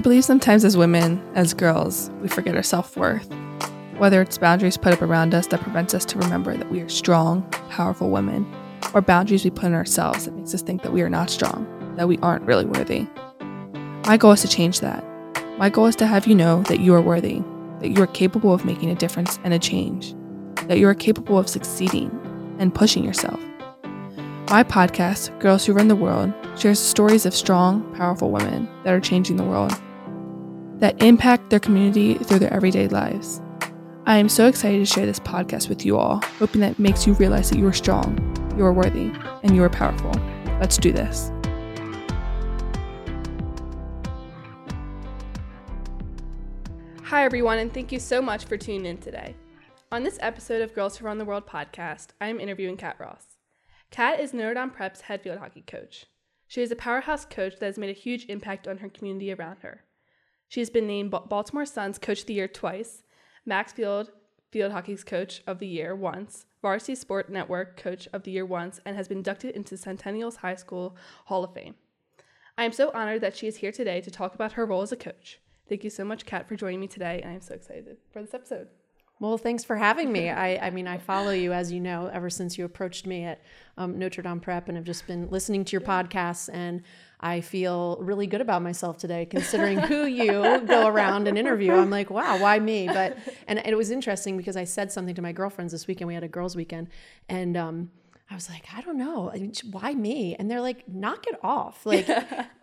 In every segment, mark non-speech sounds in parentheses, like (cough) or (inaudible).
I believe sometimes as women, as girls, we forget our self worth. Whether it's boundaries put up around us that prevents us to remember that we are strong, powerful women, or boundaries we put on ourselves that makes us think that we are not strong, that we aren't really worthy. My goal is to change that. My goal is to have you know that you are worthy, that you are capable of making a difference and a change, that you are capable of succeeding and pushing yourself. My podcast, Girls Who Run the World, shares stories of strong, powerful women that are changing the world, that impact their community through their everyday lives. I am so excited to share this podcast with you all, hoping that makes you realize that you are strong, you are worthy, and you are powerful. Let's do this. Hi, everyone, and thank you so much for tuning in today. On this episode of Girls Who Run the World podcast, I am interviewing Kat Ross. Kat is Notre Dame Prep's head field hockey coach. She is a powerhouse coach that has made a huge impact on her community around her. She has been named Baltimore Suns Coach of the Year twice, Maxfield Field Hockey's Coach of the Year once, Varsity Sport Network Coach of the Year once, and has been inducted into Centennial's High School Hall of Fame. I am so honored that she is here today to talk about her role as a coach. Thank you so much, Kat, for joining me today, and I am so excited for this episode. Well, thanks for having me. (laughs) I, I mean, I follow you, as you know, ever since you approached me at um, Notre Dame Prep and have just been listening to your podcasts. And I feel really good about myself today, considering who you go around and interview. I'm like, wow, why me? But, and it was interesting because I said something to my girlfriends this weekend. We had a girls' weekend. And, um, I was like, I don't know. I mean, why me? And they're like, knock it off. (laughs) Like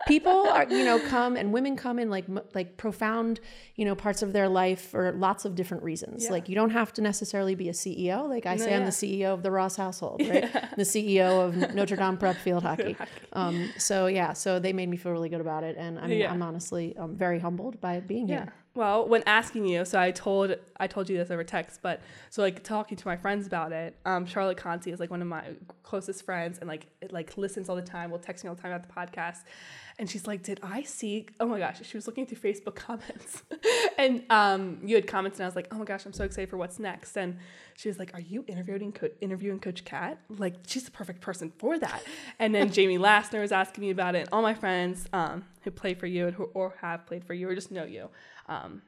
people are, you know, come and women come in like like profound, you know, parts of their life for lots of different reasons. Yeah. Like you don't have to necessarily be a CEO. Like I no, say, yeah. I'm the CEO of the Ross household, right? Yeah. The CEO of Notre Dame (laughs) Prep Field Hockey. Um, so yeah, so they made me feel really good about it, and I'm, I'm honestly um, very humbled by being here. Well, when asking you, so I told I told you this over text, but so like talking to my friends about it, um, Charlotte Conti is like one of my closest friends, and like it, like listens all the time. Will text me all the time about the podcast, and she's like, "Did I see? Oh my gosh!" She was looking through Facebook (laughs) comments, and um, you had comments, and I was like, "Oh my gosh, I'm so excited for what's next." And she was like, "Are you interviewing Co- interviewing Coach Kat? Like, she's the perfect person for that." And then (laughs) Jamie Lastner was asking me about it. And all my friends um, who play for you and who, or have played for you or just know you um,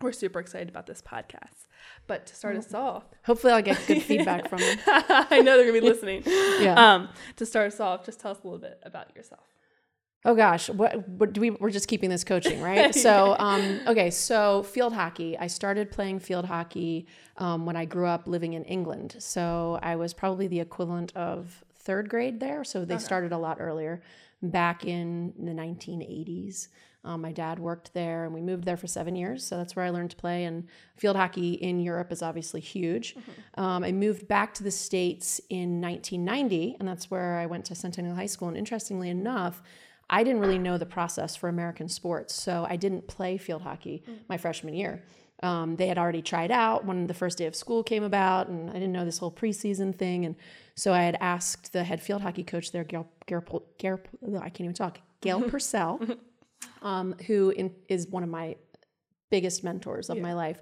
we're super excited about this podcast. But to start us off, hopefully I'll get good (laughs) feedback from them. I know they're gonna be listening. (laughs) yeah. Um, to start us off, just tell us a little bit about yourself. Oh gosh, what, what do we? We're just keeping this coaching, (laughs) right? so, um, okay, so field hockey. I started playing field hockey um, when I grew up living in England. So I was probably the equivalent of third grade there. So they okay. started a lot earlier, back in the 1980s. Um, my dad worked there, and we moved there for seven years. So that's where I learned to play. And field hockey in Europe is obviously huge. Mm-hmm. Um, I moved back to the States in 1990, and that's where I went to Centennial High School. And interestingly enough, I didn't really know the process for American sports. So I didn't play field hockey mm-hmm. my freshman year. Um, they had already tried out when the first day of school came about, and I didn't know this whole preseason thing. And so I had asked the head field hockey coach there, Gail, Gail, Gail I can't even talk, Gail (laughs) Purcell um, who in, is one of my biggest mentors of yeah. my life.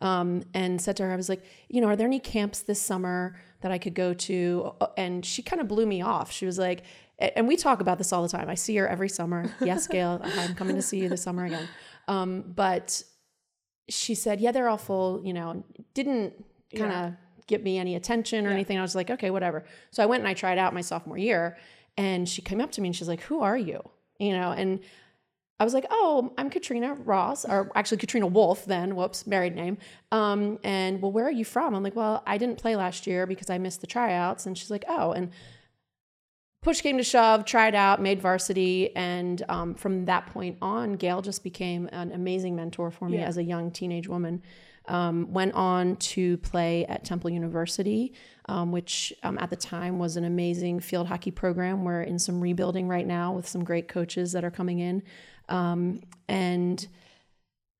Um, and said to her, I was like, you know, are there any camps this summer that I could go to? And she kind of blew me off. She was like, and we talk about this all the time. I see her every summer. Yes, Gail, (laughs) I'm coming to see you this summer again. Um, but she said, yeah, they're all full, you know, didn't kind of yeah. get me any attention or yeah. anything. I was like, okay, whatever. So I went and I tried out my sophomore year and she came up to me and she's like, who are you? You know, and I was like, oh, I'm Katrina Ross, or actually Katrina Wolf then, whoops, married name. Um, and well, where are you from? I'm like, well, I didn't play last year because I missed the tryouts. And she's like, oh, and push came to shove, tried out, made varsity. And um, from that point on, Gail just became an amazing mentor for me yeah. as a young teenage woman. Um, went on to play at Temple University, um, which um, at the time was an amazing field hockey program. We're in some rebuilding right now with some great coaches that are coming in. Um, and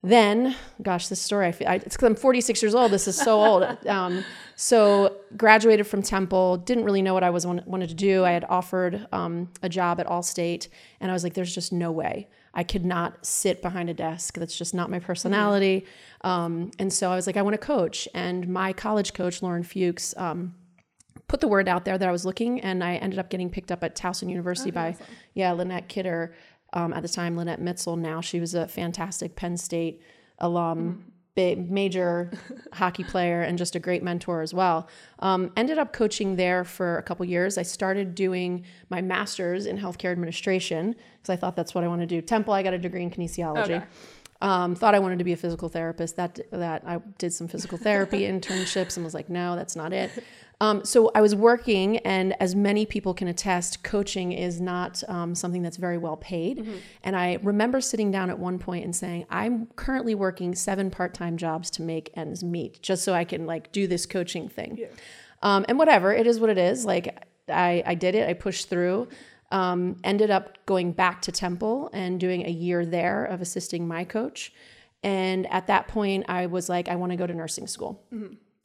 then, gosh, this story, I feel, I, it's because I'm 46 years old. This is so old. (laughs) Um, so, graduated from Temple, didn't really know what I was wanted to do. I had offered um, a job at Allstate, and I was like, there's just no way. I could not sit behind a desk. That's just not my personality. Mm-hmm. Um, and so I was like, I want to coach. And my college coach, Lauren Fuchs, um, put the word out there that I was looking, and I ended up getting picked up at Towson University oh, by, awesome. yeah, Lynette Kidder Um, at the time, Lynette Mitzel. Now she was a fantastic Penn State alum, big major (laughs) hockey player, and just a great mentor as well. Um, ended up coaching there for a couple years. I started doing my master's in healthcare administration because I thought that's what I want to do. Temple, I got a degree in kinesiology. Okay. Um, thought I wanted to be a physical therapist. That that I did some physical therapy (laughs) internships and was like, no, that's not it. Um, so I was working, and as many people can attest, coaching is not um, something that's very well paid. And I remember sitting down at one point and saying, I'm currently working seven part-time jobs to make ends meet, just so I can like do this coaching thing. Um, and whatever, it is what it is. Like I, I did it. I pushed through. Um, ended up going back to Temple and doing a year there of assisting my coach. And at that point, I was like, I want to go to nursing school.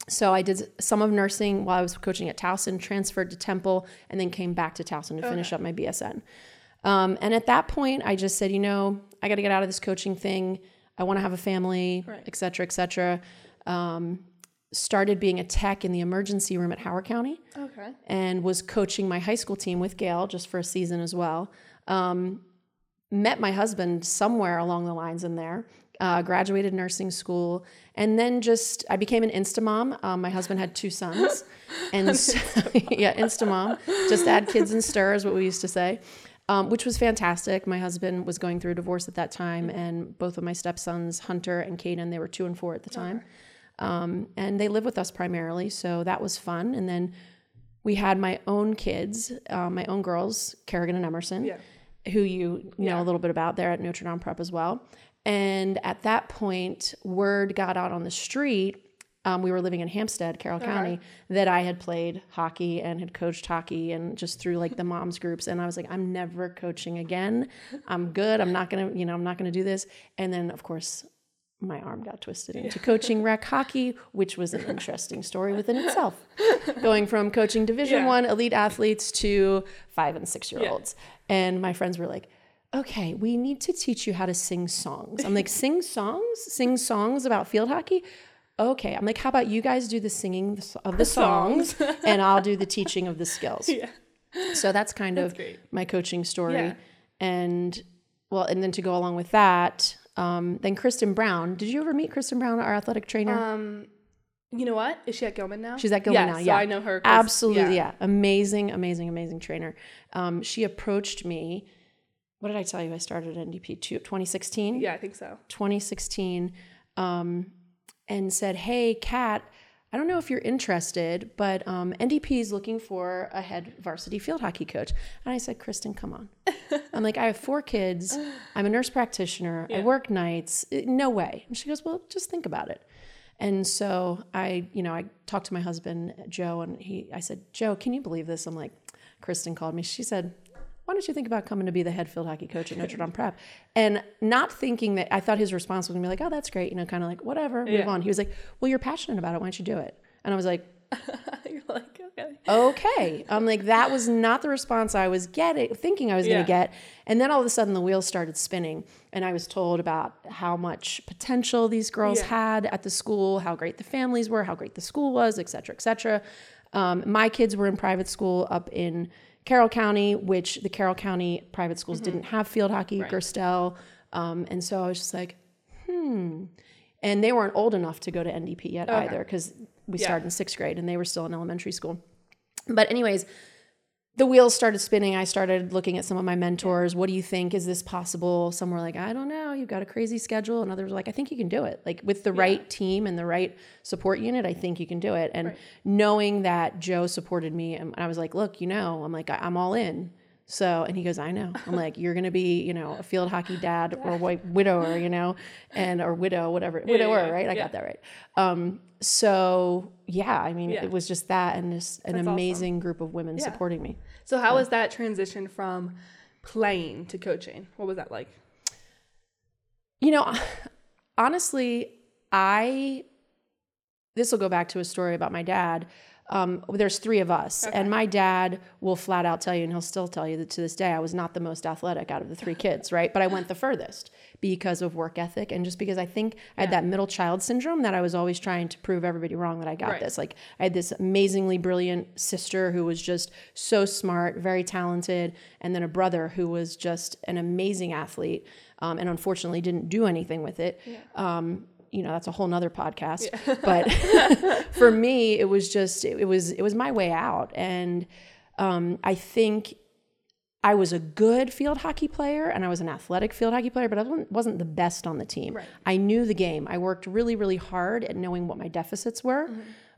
So I did some of nursing while I was coaching at Towson, transferred to Temple, and then came back to Towson to finish up my BSN. Um, and at that point, I just said, you know, I got to get out of this coaching thing. I want to have a family, et cetera, et cetera. Um, started being a tech in the emergency room at Howard County Okay. and was coaching my high school team with Gail just for a season as well. Um, met my husband somewhere along the lines in there. Uh, graduated nursing school, and then just I became an Insta mom. Um, my husband had two sons, (laughs) and so, (laughs) yeah, Insta mom. Just add kids and stir is what we used to say, um, which was fantastic. My husband was going through a divorce at that time, and both of my stepsons, Hunter and Caden, they were two and four at the time, um, and they live with us primarily. So that was fun. And then we had my own kids, uh, my own girls, Kerrigan and Emerson, Yeah. who you know Yeah. a little bit about there at Notre Dame Prep as well. And at that point, word got out on the street. Um, we were living in Hampstead, Carroll County, that I had played hockey and had coached hockey and just through like the moms groups. And I was like, I'm never coaching again. I'm good. I'm not gonna, you know, I'm not gonna do this. And then of course, my arm got twisted into coaching rec hockey, which was an interesting story within itself. Going from coaching Division Yeah. One elite athletes to five and six year olds, and my friends were like, "Okay, we need to teach you how to sing songs." I'm like, "Sing songs? Sing songs about field hockey?" Okay, I'm like, "How about you guys do the singing of the songs, and I'll do the teaching of the skills." (laughs) Yeah. So that's kind of great. my coaching story. Yeah. And well, and then to go along with that, um, then Kristen Brown. Did you ever meet Kristen Brown, our athletic trainer? Um, you know what? Is she at Gilman now? She's at Gilman yeah, now. So Yeah, I know her. Absolutely, yeah. Amazing, amazing, amazing trainer. Um, she approached me. What did I tell you? I started NDP two- 2016. Yeah, I think so. 2016 um, and said, Hey, Kat, I don't know if you're interested, but um, NDP is looking for a head varsity field hockey coach. And I said, Kristen, come on. (laughs) I'm like, I have four kids. I'm a nurse practitioner. I work nights. Eh, No way. And she goes, Well, just think about it. And so I, you know, I talked to my husband, Joe, and he, I said, Joe, can you believe this? I'm like, Kristen called me. She said, why don't you think about coming to be the head field hockey coach at Notre Dame Prep? And not thinking that I thought his response was gonna be like, oh, that's great, you know, kind of like whatever, move Yeah. on. He was like, well, you're passionate about it. Why don't you do it? And I was like, (laughs) You're like, okay. okay. I'm like, that was not the response I was getting, thinking I was Yeah. gonna get. And then all of a sudden, the wheels started spinning, and I was told about how much potential these girls Yeah. had at the school, how great the families were, how great the school was, et cetera, et cetera. Um, my kids were in private school up in Carroll County, which the Carroll County private schools didn't have field hockey, Gerstell. Um, and so I was just like, hmm. And they weren't old enough to go to NDP yet Okay. either because we Yeah. started in sixth grade and they were still in elementary school. But, anyways, the wheels started spinning. I started looking at some of my mentors. What do you think? Is this possible? Some were like, I don't know. You've got a crazy schedule. And others were like, I think you can do it. Like with the right team and the right support unit, I think you can do it. And knowing that Joe supported me, and I was like, look, you know, I'm like, I'm all in. So, and he goes, I know. I'm like, you're going to be, you know, a field hockey dad or white widower, you know, and, or widow, whatever, widower, yeah, right? I yeah. got that right. Um, so yeah, I mean, Yeah. it was just that and just an That's awesome. amazing group of women Yeah. supporting me. So how was that transition from playing to coaching? What was that like? You know, (laughs) honestly, I this will go back to a story about my dad. Um, there's three of us, and my dad will flat out tell you, and he'll still tell you that to this day, I was not the most athletic out of the three (laughs) kids, right? But I went the furthest because of work ethic and just because I think I had that middle child syndrome that I was always trying to prove everybody wrong that I got Right. this. Like I had this amazingly brilliant sister who was just so smart, very talented, and then a brother who was just an amazing athlete, um, and unfortunately didn't do anything with it. Um, you know, that's a whole nother podcast. (laughs) But (laughs) for me, it was just it, it was it was my way out, and um, I think I was a good field hockey player and I was an athletic field hockey player, but I wasn't, the best on the team. Right. I knew the game. I worked really, really hard at knowing what my deficits were.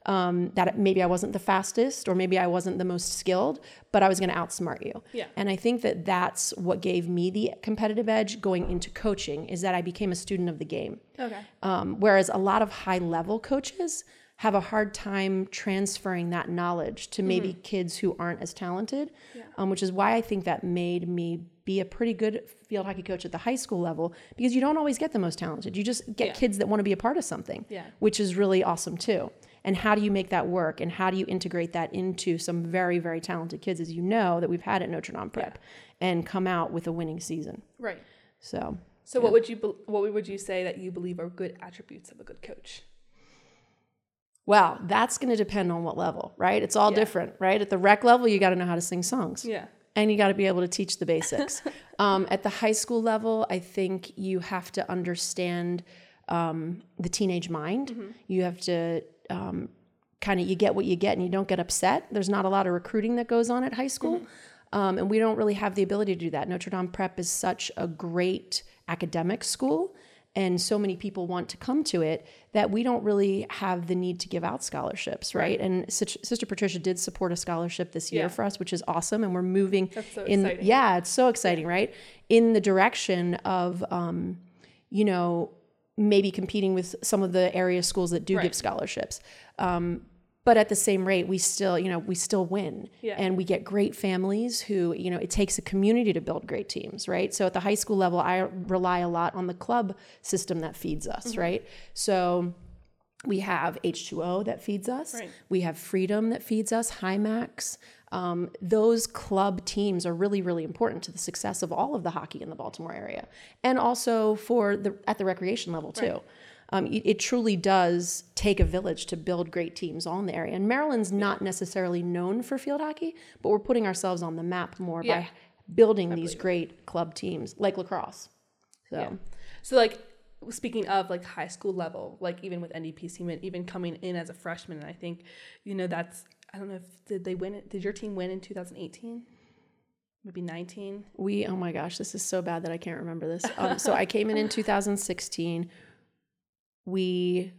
Um, that maybe I wasn't the fastest or maybe I wasn't the most skilled, but I was going to outsmart you. Yeah. And I think that that's what gave me the competitive edge going into coaching is that I became a student of the game. Okay. Um, whereas a lot of high level coaches have a hard time transferring that knowledge to maybe kids who aren't as talented, um, which is why I think that made me be a pretty good field hockey coach at the high school level because you don't always get the most talented. You just get Yeah. kids that want to be a part of something, Yeah. which is really awesome too. And how do you make that work? And how do you integrate that into some very, very talented kids, as you know, that we've had at Notre Dame Prep and come out with a winning season? Right. So, So what would you be- what would you say that you believe are good attributes of a good coach? Well, that's going to depend on what level, right? It's all different, right? At the rec level, you got to know how to sing songs Yeah. and you got to be able to teach the basics. (laughs) um, at the high school level, I think you have to understand um, the teenage mind. You have to um, kind of you get what you get and you don't get upset. There's not a lot of recruiting that goes on at high school. Um, and we don't really have the ability to do that. Notre Dame Prep is such a great academic school, and so many people want to come to it that we don't really have the need to give out scholarships, right? And Sis- Sister Patricia did support a scholarship this year Yeah. for us, which is awesome, and we're moving That's so in. exciting. Yeah, it's so exciting, right? In the direction of, um, you know, maybe competing with some of the area schools that do give scholarships. Um, but at the same rate, we still, you know, we still win, Yeah. and we get great families who, you know, it takes a community to build great teams, right? So at the high school level, I rely a lot on the club system that feeds us, Mm-hmm. right? So we have H2O that feeds us. Right. We have Freedom that feeds us, HiMax. Um, those club teams are really, really important to the success of all of the hockey in the Baltimore area, and also for the at the recreation level too. Um, it, it truly does take a village to build great teams all in the area. And Maryland's not necessarily known for field hockey, but we're putting ourselves on the map more Yeah. by building these great club teams like lacrosse. So So like speaking of like high school level, like even with NDP Seaman, even coming in as a freshman, and I think you know that's I don't know if did they win it? Did your team win in 2018? Maybe 19. We, oh my gosh, this is so bad that I can't remember this. Um, so I came in in (laughs) 2016. We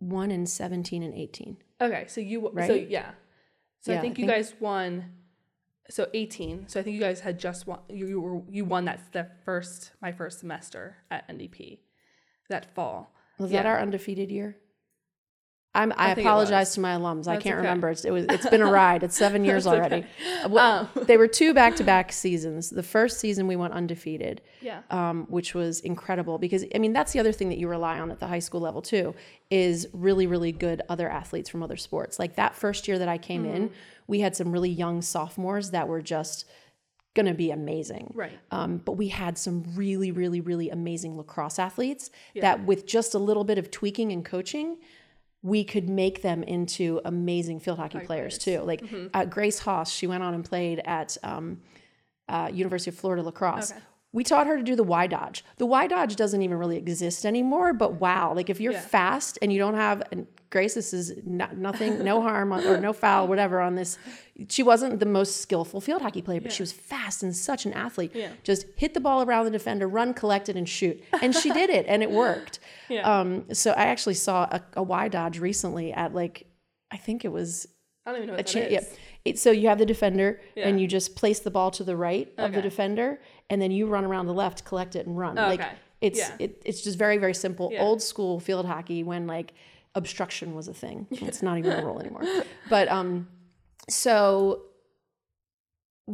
won in 17 and 18. Okay, so you right? so yeah, so Yeah, I think I you think- guys won. So 18. So I think you guys had just won. You, you were you won that the first my first semester at NDP that fall. Was Yeah. that our undefeated year? I'm, I, I apologize to my alums. I can't okay. remember. It's, it was. It's (laughs) been a ride. It's seven years already. okay. Well, Um, (laughs) they were two back-to-back seasons. The first season we went undefeated. Yeah. um, which was incredible because I mean that's the other thing that you rely on at the high school level too is really really good other athletes from other sports. Like that first year that I came in, Mm-hmm. we had some really young sophomores that were just going to be amazing. Right. Um, but we had some really really really amazing lacrosse athletes that with just a little bit of tweaking and coaching. We could make them into amazing field hockey players, too. Like Mm-hmm. uh, Grace Haas, she went on and played at um, uh, University of Florida lacrosse. We taught her to do the Y dodge. The Y dodge doesn't even really exist anymore, but wow, like if you're Yeah. fast and you don't have, and Grace, this is not, nothing, no harm on, or no foul, whatever on this. She wasn't the most skillful field hockey player, but she was fast and such an athlete. Yeah. Just hit the ball around the defender, run, collect it, and shoot. And she did it, and it worked. Yeah. Um, so I actually saw a, a Y dodge recently at like, I think it was I don't even know a what cha- that yeah. It, so you have the defender, and you just place the ball to the right of the defender, and then you run around the left, collect it, and run. Like Okay. it's Yeah. it, it's just very very simple, Yeah. old school field hockey when like obstruction was a thing. (laughs) It's not even a rule anymore. But um, so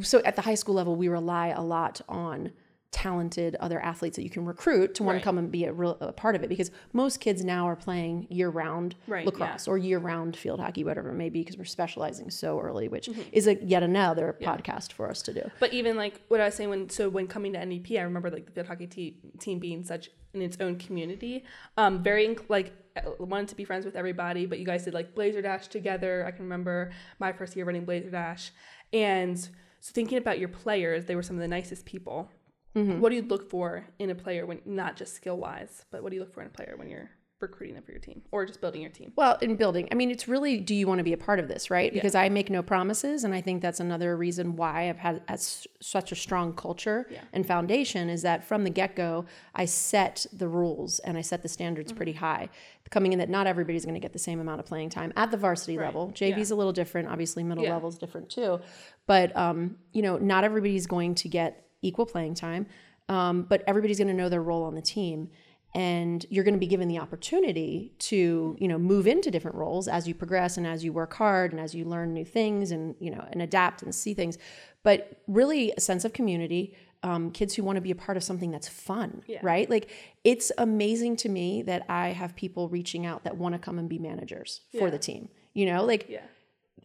so at the high school level, we rely a lot on talented other athletes that you can recruit to want Right. to come and be a real a part of it because most kids now are playing year round Right, lacrosse or year round field hockey whatever it may be because we're specializing so early which Mm-hmm. is a yet another podcast for us to do But even like what I was saying when so when coming to NDP, I remember like the field hockey te- team being such in its own community, um, very inc- like uh, wanted to be friends with everybody. But you guys did like Blazer Dash together. I can remember my first year running Blazer Dash, and so thinking about your players, they were some of the nicest people. What do you look for in a player when not just skill wise, but what do you look for in a player when you're recruiting them for your team or just building your team? Well, in building, I mean, it's really do you want to be a part of this, right? Because I make no promises, and I think that's another reason why I've had as such a strong culture and foundation is that from the get go, I set the rules and I set the standards pretty high, coming in that not everybody's going to get the same amount of playing time at the varsity level. JV's a little different, obviously, middle Yeah. level is different too, but um, you know, not everybody's going to get equal playing time, um, but everybody's going to know their role on the team and you're going to be given the opportunity to you know move into different roles as you progress and as you work hard and as you learn new things and you know and adapt and see things but really a sense of community um, kids who want to be a part of something that's fun right like it's amazing to me that i have people reaching out that want to come and be managers for Yeah. the team you know like Yeah.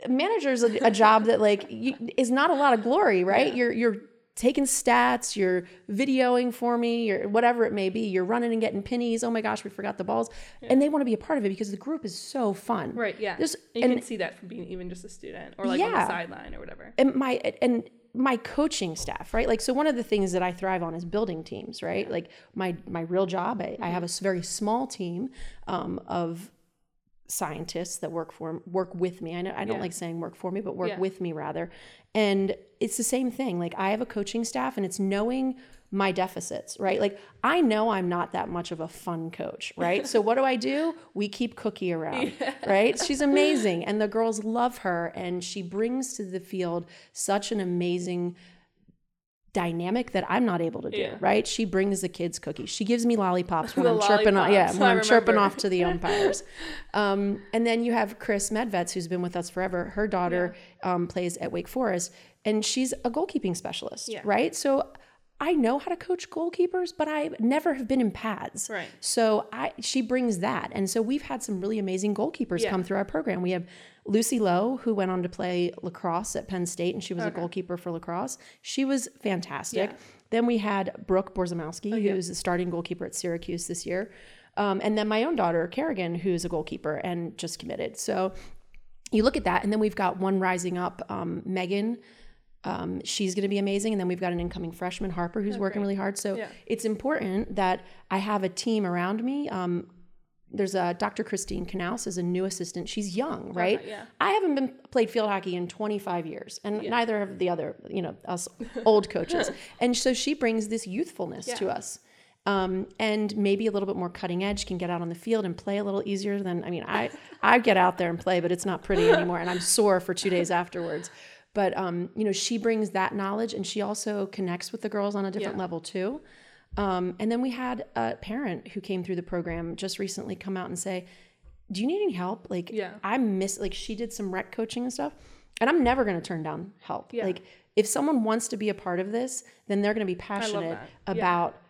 manager's a, a job that like you, is not a lot of glory, right? You're you're taking stats, you're videoing for me, or whatever it may be. You're running and getting pennies. Oh my gosh, we forgot the balls, and they want to be a part of it because the group is so fun. Right. Yeah. There's- and you and- can see that from being even just a student or like on the sideline or whatever. and my and my coaching staff right like so one of the things that i thrive on is building teams right like my my real job i, I have a very small team um, of scientists that work for work with me. I, know, I don't Yeah. like saying work for me but work Yeah. with me rather. And it's the same thing. Like i have a coaching staff and it's knowing my deficits right? Like i know i'm not that much of a fun coach right? So what do i do? We keep cookie around (laughs) right? She's amazing and the girls love her and she brings to the field such an amazing dynamic that I'm not able to do, Yeah. right? She brings the kids cookies. She gives me lollipops (laughs) when The I'm chirping off, yeah, when I I'm chirping off to the umpires. (laughs) um, and then you have Chris Medvets, who's been with us forever. Her daughter um, plays at Wake Forest, and she's a goalkeeping specialist, Yeah. right? So I know how to coach goalkeepers, but I never have been in pads. Right. So I she brings that. And so we've had some really amazing goalkeepers Yeah. come through our program. We have Lucy Lowe, who went on to play lacrosse at Penn State, and she was a goalkeeper for lacrosse. She was fantastic. Yeah. Then we had Brooke Borzamowski, who's a starting goalkeeper at Syracuse this year. Um, and then my own daughter, Kerrigan, who's a goalkeeper and just committed. So you look at that, and then we've got one rising up, um, Megan. Um, she's going to be amazing. And then we've got an incoming freshman, Harper, who's working really hard. So Yeah. it's important that I have a team around me. Um, there's a Dr. Christine Knaus is a new assistant. She's young, right? yeah. I haven't been played field hockey in 25 years, and neither have the other, you know, us old coaches. (laughs) and so she brings this youthfulness to us. Um, and maybe a little bit more cutting edge can get out on the field and play a little easier than I mean I (laughs) I get out there and play but it's not pretty anymore and I'm sore for two days afterwards but um, you know she brings that knowledge and she also connects with the girls on a different Yeah. level too um, and then we had a parent who came through the program just recently come out and say, "Do you need any help? Like, Yeah. I miss like she did some rec coaching and stuff, and I'm never going to turn down help. Yeah. Like, if someone wants to be a part of this, then they're going to be passionate that. Yeah. about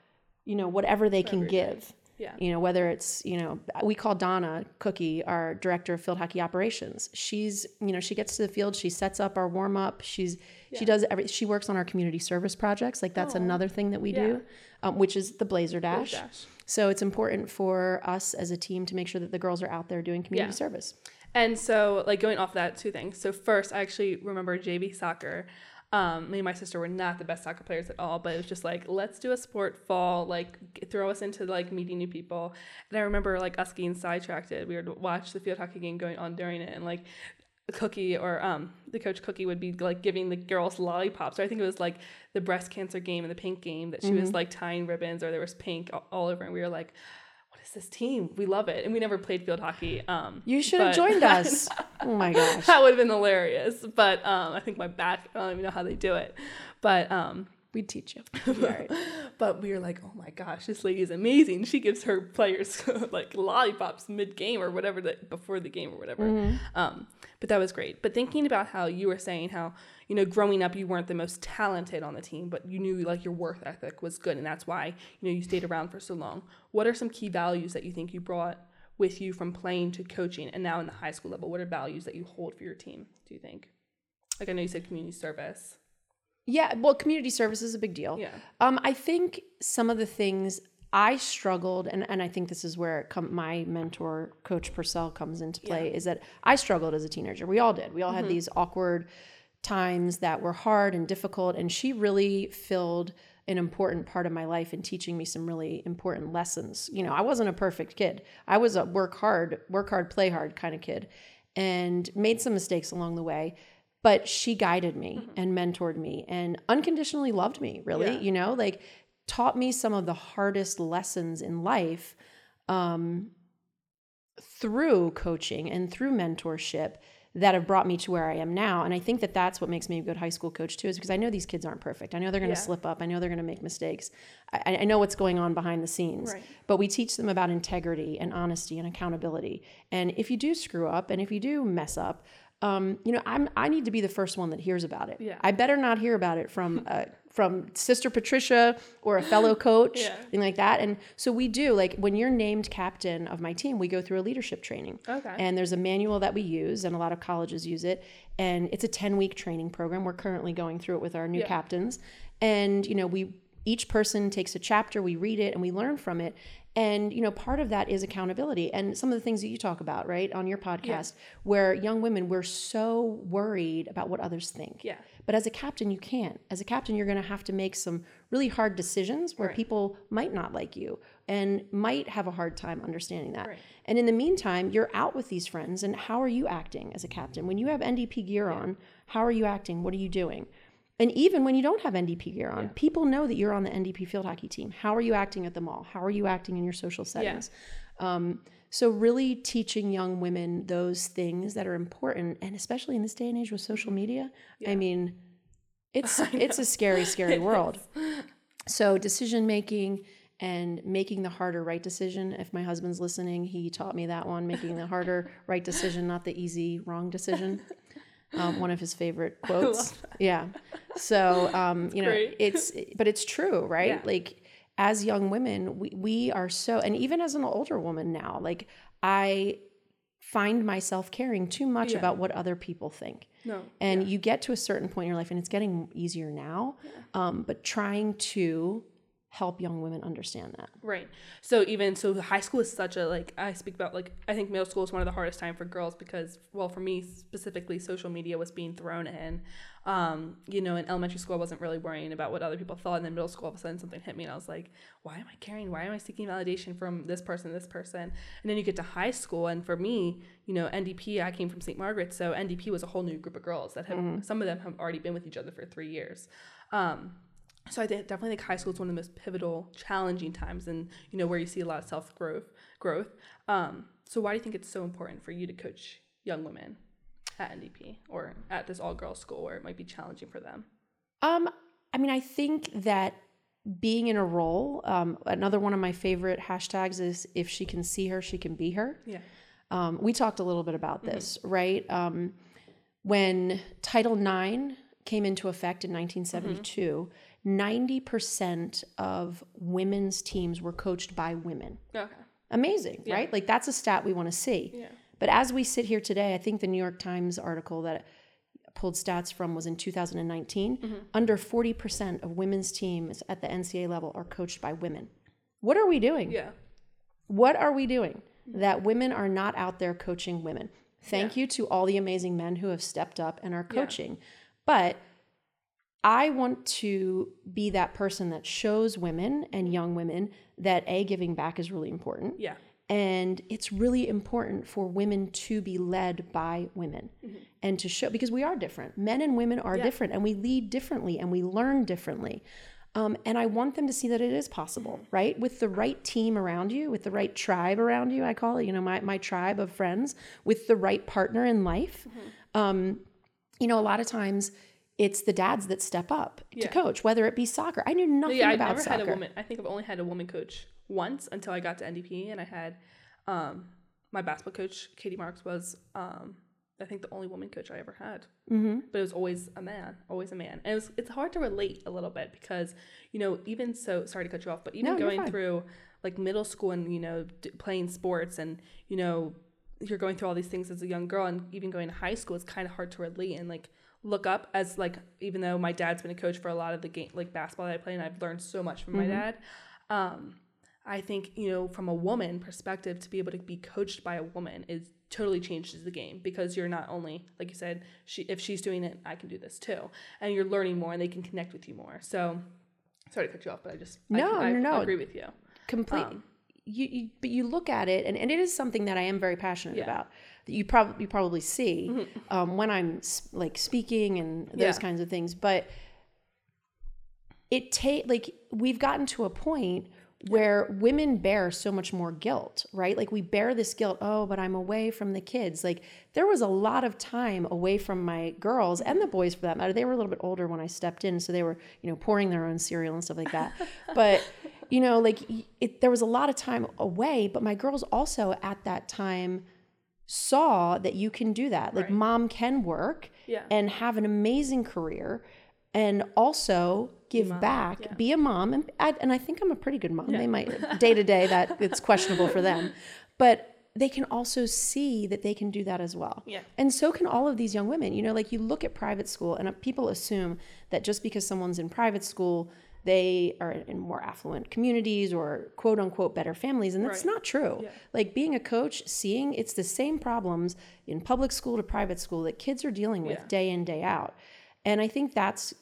you know whatever they can give. Yeah. You know, whether it's, you know, we call Donna Cookie, our director of field hockey operations. She's, you know, she gets to the field, she sets up our warm up. She's, she does every, she works on our community service projects. Like that's another thing that we do, um, which is the Blazer Dash. Dash. So it's important for us as a team to make sure that the girls are out there doing community Yeah. service. And so, like going off that, two things. So first, I actually remember JV soccer. Um, me and my sister were not the best soccer players at all, but it was just like, let's do a sport fall, like throw us into like meeting new people. And I remember like us getting sidetracked. We would watch the field hockey game going on during it, and like Cookie or um the coach Cookie would be like giving the girls lollipops. Or I think it was like the breast cancer game and the pink game that she was Mm-hmm. like tying ribbons, or there was pink all, all over, and we were like. What is this team? We love it, and we never played field hockey. Um, You should have joined (laughs) us. oh my gosh. (laughs) that would have been hilarious. But um, I think my back, I don't even know how they do it. But um, We'd teach you. (laughs) but we were like, oh my gosh, this lady is amazing. She gives her players (laughs) like lollipops mid game or whatever the, before the game or whatever. Um, but that was great. But thinking about how you were saying how you know growing up you weren't the most talented on the team, but you knew like your work ethic was good, and that's why you know you stayed around for so long. What are some key values that you think you brought with you from playing to coaching, and now in the high school level? What are values that you hold for your team? Do you think? Like I know you said community service. Yeah, well, community service is a big deal. Yeah. Um, I think some of the things I struggled, and, and I think this is where come, my mentor, Coach Purcell, comes into play, is that I struggled as a teenager. We all did. We all had these awkward times that were hard and difficult, and she really filled an important part of my life in teaching me some really important lessons. You know, I wasn't a perfect kid. I was a work hard, work hard, play hard kind of kid, and made some mistakes along the way but she guided me and mentored me and unconditionally loved me really Yeah. you know like taught me some of the hardest lessons in life um, through coaching and through mentorship that have brought me to where I am now. And I think that that's what makes me a good high school coach too, is because I know these kids aren't perfect. I know they're going to Yeah. slip up. I know they're going to make mistakes. I, I know what's going on behind the scenes. Right. But we teach them about integrity and honesty and accountability. And if you do screw up and if you do mess up, um, you know, I'm I need to be the first one that hears about it. Yeah. I better not hear about it from uh, from Sister Patricia or a fellow (laughs) coach, Yeah. thing like that. And so we do like when you're named captain of my team, we go through a leadership training. Okay. And there's a manual that we use, and a lot of colleges use it. And it's a 10 week training program. We're currently going through it with our new Yeah. captains. And, you know, we each person takes a chapter, we read it, and we learn from it. And, you know, part of that is accountability and some of the things that you talk about, right, on your podcast, where young women, we're so worried about what others think. Yeah. But as a captain, you can't. As a captain, you're going to have to make some really hard decisions where Right. people might not like you and might have a hard time understanding that. Right. And in the meantime, you're out with these friends, and how are you acting as a captain? When you have NDP gear on, how are you acting? What are you doing? And even when you don't have NDP gear on, people know that you're on the NDP field hockey team. How are you acting at the mall? How are you acting in your social settings? Um, so, really teaching young women those things that are important, and especially in this day and age with social media, I mean, it's (laughs) it's a scary, scary (laughs) world. So, decision making and making the harder right decision. If my husband's listening, he taught me that one: making the harder (laughs) right decision, not the easy wrong decision. Um, one of his favorite (laughs) quotes. Yeah. So, um, you know, great. it's but it's true, right? Yeah. Like as young women, we we are so, and even as an older woman now, like I find myself caring too much Yeah. about what other people think. No. And you get to a certain point in your life, and it's getting easier now, um, but trying to help young women understand that. Right. So even so high school is such a like I speak about like I think middle school is one of the hardest time for girls because well for me specifically social media was being thrown in. Um, you know, in elementary school I wasn't really worrying about what other people thought and then middle school all of a sudden something hit me and I was like, why am I caring? Why am I seeking validation from this person, this person? And then you get to high school and for me, you know, NDP, I came from St. Margaret's, so NDP was a whole new group of girls that have some of them have already been with each other for three years. Um, so I think, definitely think high school is one of the most pivotal, challenging times, and you know where you see a lot of self growth. Growth. Um, so why do you think it's so important for you to coach young women at NDP or at this all girls school where it might be challenging for them? Um, I mean, I think that being in a role, um, another one of my favorite hashtags is if she can see her, she can be her. Yeah. Um, we talked a little bit about this, right? Um, when Title IX came into effect in 1972, 90% of women's teams were coached by women. Okay. Amazing, right? Like that's a stat we want to see. Yeah. But as we sit here today, I think the New York Times article that pulled stats from was in 2019. Mm-hmm. Under 40% of women's teams at the NCAA level are coached by women. What are we doing? Yeah. What are we doing that women are not out there coaching women? Thank you to all the amazing men who have stepped up and are coaching. But I want to be that person that shows women and young women that A, giving back is really important. Yeah. And it's really important for women to be led by women and to show, because we are different. Men and women are different and we lead differently and we learn differently. Um, and I want them to see that it is possible, right? With the right team around you, with the right tribe around you, I call it, you know, my, my tribe of friends, with the right partner in life. Um, you know, a lot of times it's the dads that step up Yeah. to coach, whether it be soccer. I knew nothing yeah, I've about never soccer. had a woman. I think I've only had a woman coach once until I got to NDP, and I had um, my basketball coach, Katie Marks, was um, I think the only woman coach I ever had. Mm-hmm. But it was always a man, always a man, and it was it's hard to relate a little bit because you know even so sorry to cut you off, but even No, going through like middle school and you know d- playing sports and you know you're going through all these things as a young girl and even going to high school it's kind of hard to relate and like look up as like even though my dad's been a coach for a lot of the game like basketball that I play and I've learned so much from my Mhm. dad um I think you know from a woman perspective to be able to be coached by a woman is totally changes the game because you're not only like you said she if she's doing it I can do this too and you're learning more and they can connect with you more so sorry to cut you off but I just I, No, I, no, no. agree with you completely. Um, you, you but you look at it and, and it is something that i am very passionate Yeah. Mm-hmm. about that you probably you probably see um, when i'm like speaking and those Yeah. kinds of things but it take like we've gotten to a point where women bear so much more guilt right? Like we bear this guilt oh but i'm away from the kids. Like there was a lot of time away from my girls and the boys for that matter. They were a little bit older when i stepped in so they were you know pouring their own cereal and stuff like that. (laughs) But you know like it, there was a lot of time away but my girls also at that time saw that you can do that. Like Right. mom can work yeah. and have an amazing career and also give mom, back yeah. be a mom. And I, and I think I'm a pretty good mom. Yeah. they might day to day that it's questionable for them. But they can also see that they can do that as well. Yeah. And so can all of these young women. You know like you look at private school and uh, people assume that just because someone's in private school they are in more affluent communities or quote unquote better families and that's Right. not true Yeah. like being a coach seeing it's the same problems in public school to private school that kids are dealing with Yeah. day in day out and i think that's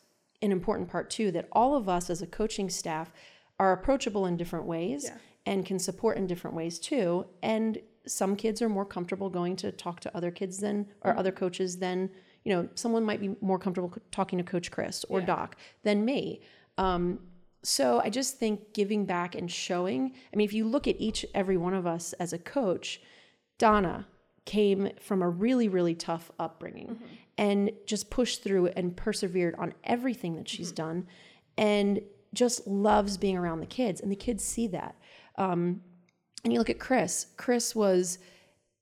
an important part too that all of us as a coaching staff are approachable in different ways Yeah. and can support in different ways too and some kids are more comfortable going to talk to other kids than or Mm-hmm. other coaches than you know someone might be more comfortable talking to coach chris or doc than me um, so i just think giving back and showing i mean if you look at each every one of us as a coach donna came from a really really tough upbringing Mm-hmm. and just pushed through and persevered on everything that Mm-hmm. she's done and just loves being around the kids and the kids see that um, and you look at chris chris was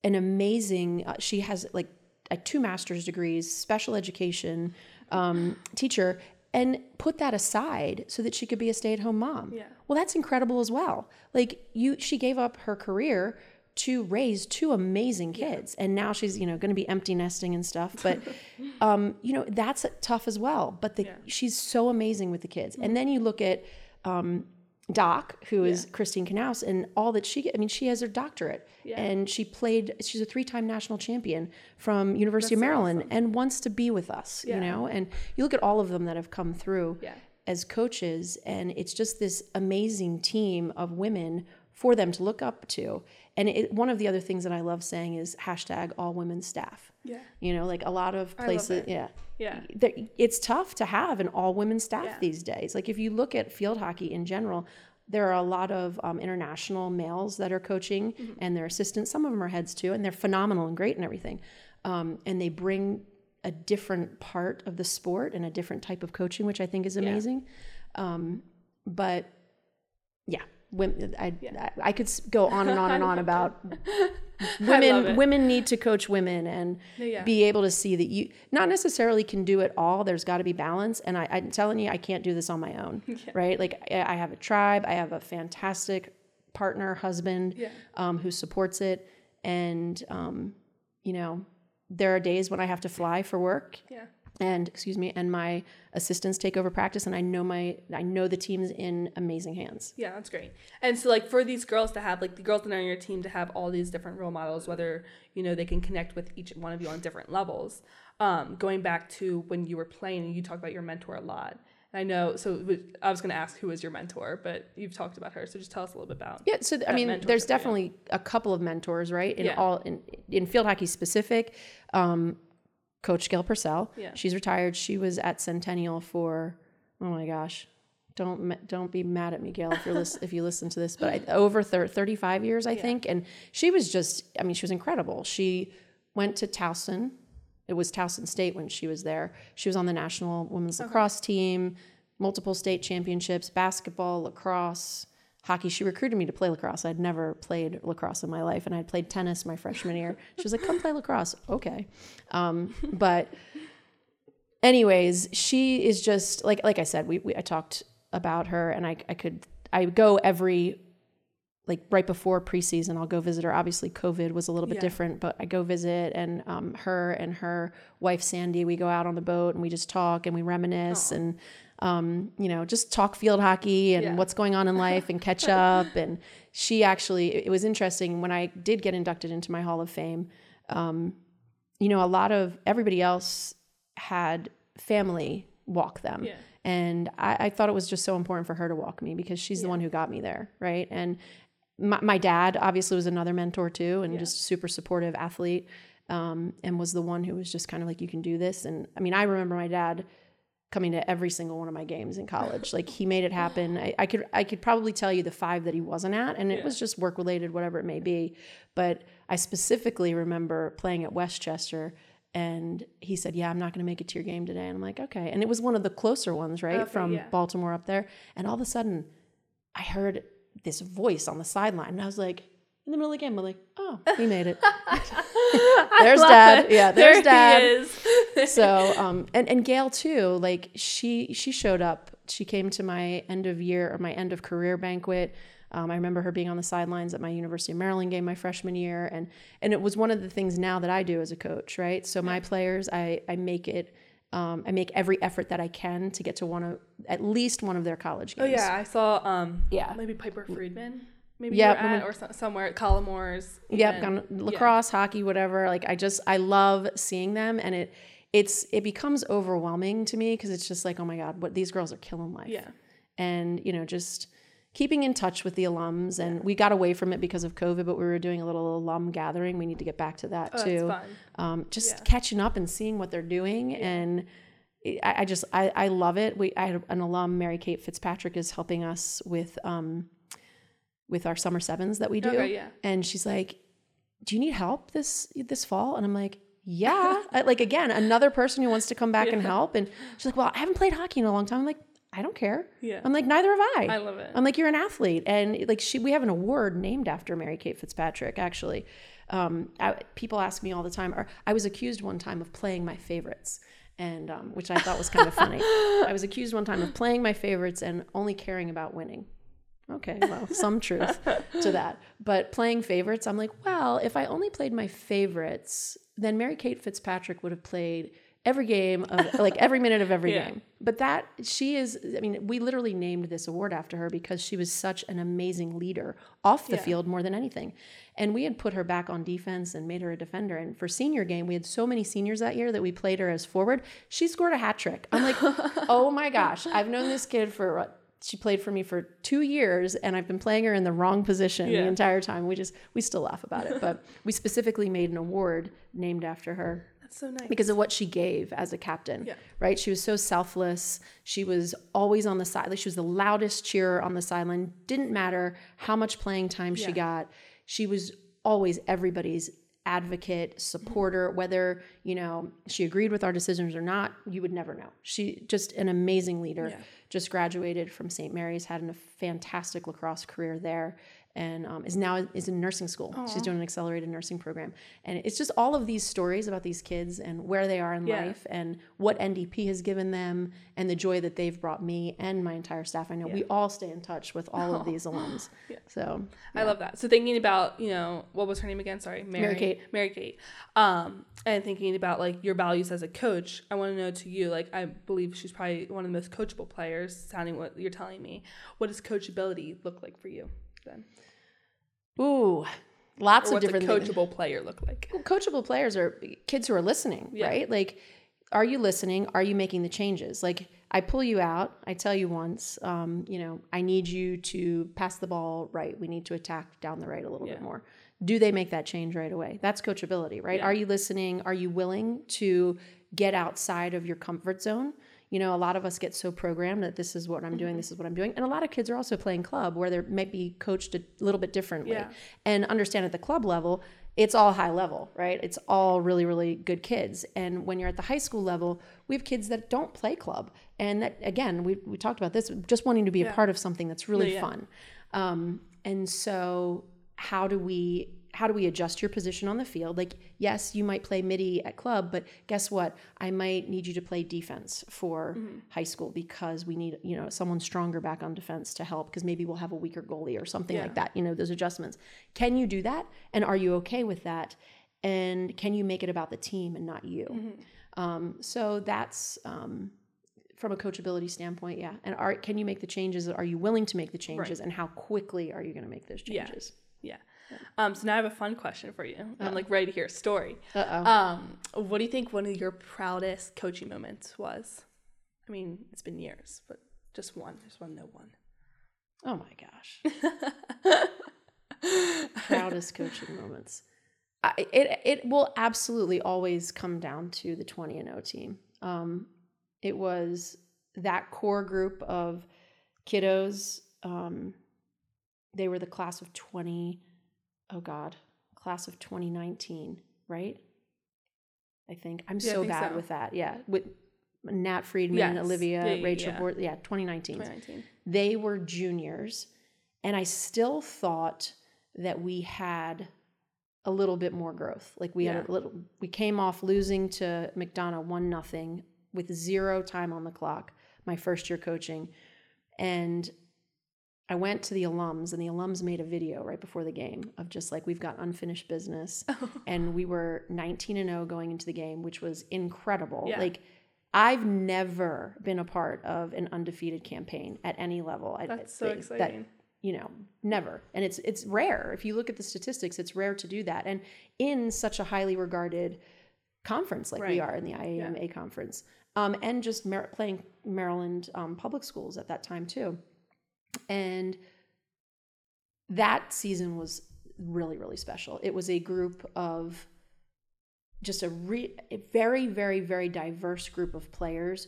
an amazing uh, she has like uh, two master's degrees special education um, teacher and put that aside so that she could be a stay-at-home mom. Yeah. well that's incredible as well. Like you she gave up her career to raise two amazing kids and now she's you know going to be empty nesting and stuff but (laughs) um, you know that's tough as well but the, Yeah. she's so amazing with the kids. And then you look at um, doc who is christine knaus and all that she i mean she has her doctorate Yeah. and she played she's a three-time national champion from university of That's so maryland awesome. and wants to be with us Yeah. you know and you look at all of them that have come through yeah as coaches and it's just this amazing team of women for them to look up to. And it, one of the other things that i love saying is hashtag all women staff. Yeah. You know like a lot of places yeah. Yeah. It's tough to have an all women staff Yeah. these days. Like if you look at field hockey in general there are a lot of um, international males that are coaching Mm-hmm. and their assistants. Some of them are heads too and they're phenomenal and great and everything. Um, and they bring a different part of the sport and a different type of coaching which i think is Yeah. amazing. Um, but yeah women, I, Yeah. I, I could go on and on and on (laughs) about women (laughs) women need to coach women and yeah. be able to see that you not necessarily can do it all. There's got to be balance. And I, I'm telling you, I can't do this on my own, (laughs) right? Like I I have a tribe, I have a fantastic partner, husband, Yeah. um, who supports it. And, um, you know, there are days when I have to fly for work yeah and excuse me, and my assistants take over practice and I know my, I know the team's in amazing hands. Yeah, that's great. And so like for these girls to have like the girls that are on your team to have all these different role models, whether you know they can connect with each one of you on different levels. Um, going back to when you were playing, you talked about your mentor a lot. And I know, so I was going to ask who was your mentor, but you've talked about her. So just tell us a little bit about. Yeah, so I mean, there's yeah. definitely a couple of mentors, right? In Yeah. all in in field hockey specific, um, Coach Gail Purcell. Yeah. she's retired. She was at Centennial for oh my gosh, don't don't be mad at me, Gail, if you're if you listen to this, but I, over thir- 35 years, I think, and she was just, I mean, she was incredible. She went to Towson it was Towson State when she was there. She was on the national women's lacrosse team, multiple state championships, basketball, lacrosse, hockey. She recruited me to play lacrosse. I'd never played lacrosse in my life, and I'd played tennis my freshman year. She was like, "Come play lacrosse." Okay, um, but anyways, she is just like like I said. We, we I talked about her, and I I could I go every like right before preseason i'll go visit her obviously covid was a little bit Yeah. different but i go visit and um, her and her wife sandy we go out on the boat and we just talk and we reminisce and um, you know just talk field hockey and Yeah. what's going on in life and catch (laughs) up. And she actually it was interesting when i did get inducted into my hall of fame um, you know a lot of everybody else had family walk them. Yeah. and I, I thought it was just so important for her to walk me because she's the one who got me there right? And my, my dad obviously was another mentor too and just super supportive athlete um, and was the one who was just kind of like you can do this. And i mean i remember my dad coming to every single one of my games in college. Like he made it happen. I, I could i could probably tell you the five that he wasn't at and it was just work related whatever it may be. But i specifically remember playing at westchester and he said yeah i'm not going to make it to your game today. And i'm like okay. And it was one of the closer ones right Okay, from yeah. baltimore up there. And all of a sudden I heard this voice on the sideline, and I was like, in the middle of the game, I'm like, oh, (laughs) he made it. There's dad. it. Yeah, There there's he dad. is. (laughs) so, um, and and Gail too. Like she she showed up. She came to my end of year or my end of career banquet. Um, I remember her being on the sidelines at my University of Maryland game my freshman year, and and it was one of the things now that I do as a coach, right? So my players, I I make it. Um, I make every effort that I can to get to one of at least one of their college games. Oh yeah, I saw um Yeah. maybe Piper Friedman. Maybe Yeah, you were at, or so, somewhere at Collimores. Yep, gone lacrosse, hockey, whatever. Like I just I love seeing them, and it it's it becomes overwhelming to me because it's just like oh my god, what these girls are killing life. Yeah. and you know just keeping in touch with the alums, and we got away from it because of COVID, but we were doing a little alum gathering. We need to get back to that Oh, too. fun. Um, just Yeah. catching up and seeing what they're doing and. I, I just I, I love it. We I had an alum, Mary Kate Fitzpatrick, is helping us with um with our summer sevens that we do. Okay, yeah. and she's like do you need help this this fall? And i'm like yeah. (laughs) Like again another person who wants to come back and help. And she's like well i haven't played hockey in a long time. I'm like i don't care. Yeah. i'm like neither have i. I love it. i'm like you're an athlete. And like she we have an award named after mary kate fitzpatrick actually. Um, I, people ask me all the time or i was accused one time of playing my favorites and um, which i thought was kind of funny. (laughs) I was accused one time of playing my favorites and only caring about winning Okay, well, some truth to (laughs) that. But playing favorites, I'm like, well, if I only played my favorites, then Mary Kate Fitzpatrick would have played every game of (laughs) like every minute of every Yeah. game. But that she is I mean, we literally named this award after her because she was such an amazing leader off the Yeah. field more than anything. And we had put her back on defense and made her a defender. And for senior game, we had so many seniors that year that we played her as forward. She scored a hat trick. I'm like, (laughs) oh my gosh, I've known this kid for what she played for me for two years and I've been playing her in the wrong position Yeah. the entire time. We just we still laugh about it. But (laughs) we specifically made an award named after her That's so nice. because of what she gave as a captain. Yeah. Right? She was so selfless. She was always on the side. Like she was the loudest cheerer on the sideline. Didn't matter how much playing time she got. She was always everybody's advocate, mm-hmm. supporter, whether, you know, she agreed with our decisions or not, you would never know. She just an amazing leader. Yeah. Just graduated from St. Mary's, had a fantastic lacrosse career there and um, is now is in nursing school. She's doing an accelerated nursing program, and it's just all of these stories about these kids and where they are in Yeah. life and what NDP has given them and the joy that they've brought me and my entire staff. I know we all stay in touch with all of (laughs) these alums. (laughs) So I love that. So thinking about, you know, what was her name again? Sorry, Mary, Kate. Mary Kate. Um, and thinking about like your values as a coach, I want to know to you, like I believe she's probably one of the most coachable players, sounding what you're telling me. What does coachability look like for you then? ooh, lots of what's a different things. coachable player look like? Well, coachable players are kids who are listening, Yeah. right? Like, are you listening? Are you making the changes? Like, I pull you out. I tell you once, um, you know, I need you to pass the ball right. We need to attack down the right a little bit more. Do they make that change right away? That's coachability, right? Yeah. Are you listening? Are you willing to get outside of your comfort zone? You know, a lot of us get so programmed that this is what I'm doing, this is what I'm doing. And a lot of kids are also playing club where they might be coached a little bit differently. Yeah. And understand at the club level, it's all high level, right? It's all really, really good kids. And when you're at the high school level, we have kids that don't play club. And that, again, we, we talked about this, just wanting to be a part of something that's really Yeah. fun. Um, and so, how do we how do we adjust your position on the field? Like, yes, you might play midi at club, but guess what? I might need you to play defense for high school because we need you know someone stronger back on defense to help because maybe we'll have a weaker goalie or something like that. You know, those adjustments. Can you do that? And are you okay with that? And can you make it about the team and not you? Um, so that's um, from a coachability standpoint, yeah. And are can you make the changes? Are you willing to make the changes? And how quickly are you going to make those Yeah. changes? Yeah. Um, so now I have a fun question for you. I'm like ready to hear a story. Um, what do you think one of your proudest coaching moments was? I mean, it's been years, but just one. Just one, no one. Oh my gosh. (laughs) Proudest coaching moments. I, it it will absolutely always come down to the 20 and 0 team. Um, it was that core group of kiddos. Um, they were the class of 20. Oh God, class of 2019, right? I think I'm Yeah, so think bad so. with that. Yeah, with Nat Friedman, Yes. Olivia, Yeah, Rachel yeah. Bort. Yeah, 2019 2019. they were juniors and i still thought that we had a little bit more growth like we Yeah. had a little we came off losing to McDonogh one nothing with zero time on the clock my first year coaching and i went to the alums and the alums made a video right before the game of just like we've got unfinished business (laughs) and we were 19 and 0 going into the game which was incredible Yeah. like I've never been a part of an undefeated campaign at any level. I- That's so that- exciting. you know, never. And it's it's rare. If you look at the statistics, it's rare to do that. And in such a highly regarded conference like we are in the IAAM conference, um, and just Mar- playing Maryland um, public schools at that time too. And that season was really really special. It was a group of just a, re- a very very very diverse group of players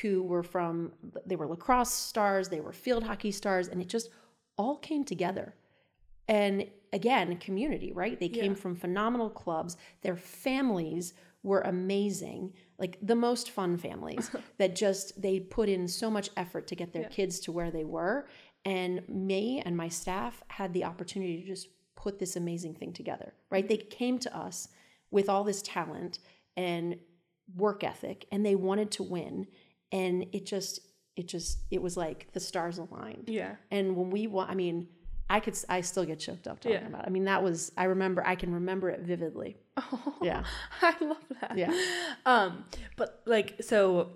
who were from they were lacrosse stars they were field hockey stars and it just all came together. And again community right? They came Yeah. from phenomenal clubs. Their families were amazing like the most fun families (laughs) that just they put in so much effort to get their kids to where they were and me and my staff had the opportunity to just put this amazing thing together right they came to us with all this talent and work ethic and they wanted to win and it just it just it was like the stars aligned Yeah. and when we won i mean i could i still get choked up talking Yeah. about it i mean that was i remember i can remember it vividly (laughs) Oh, Yeah. (laughs) I love that. Yeah. Um, but like so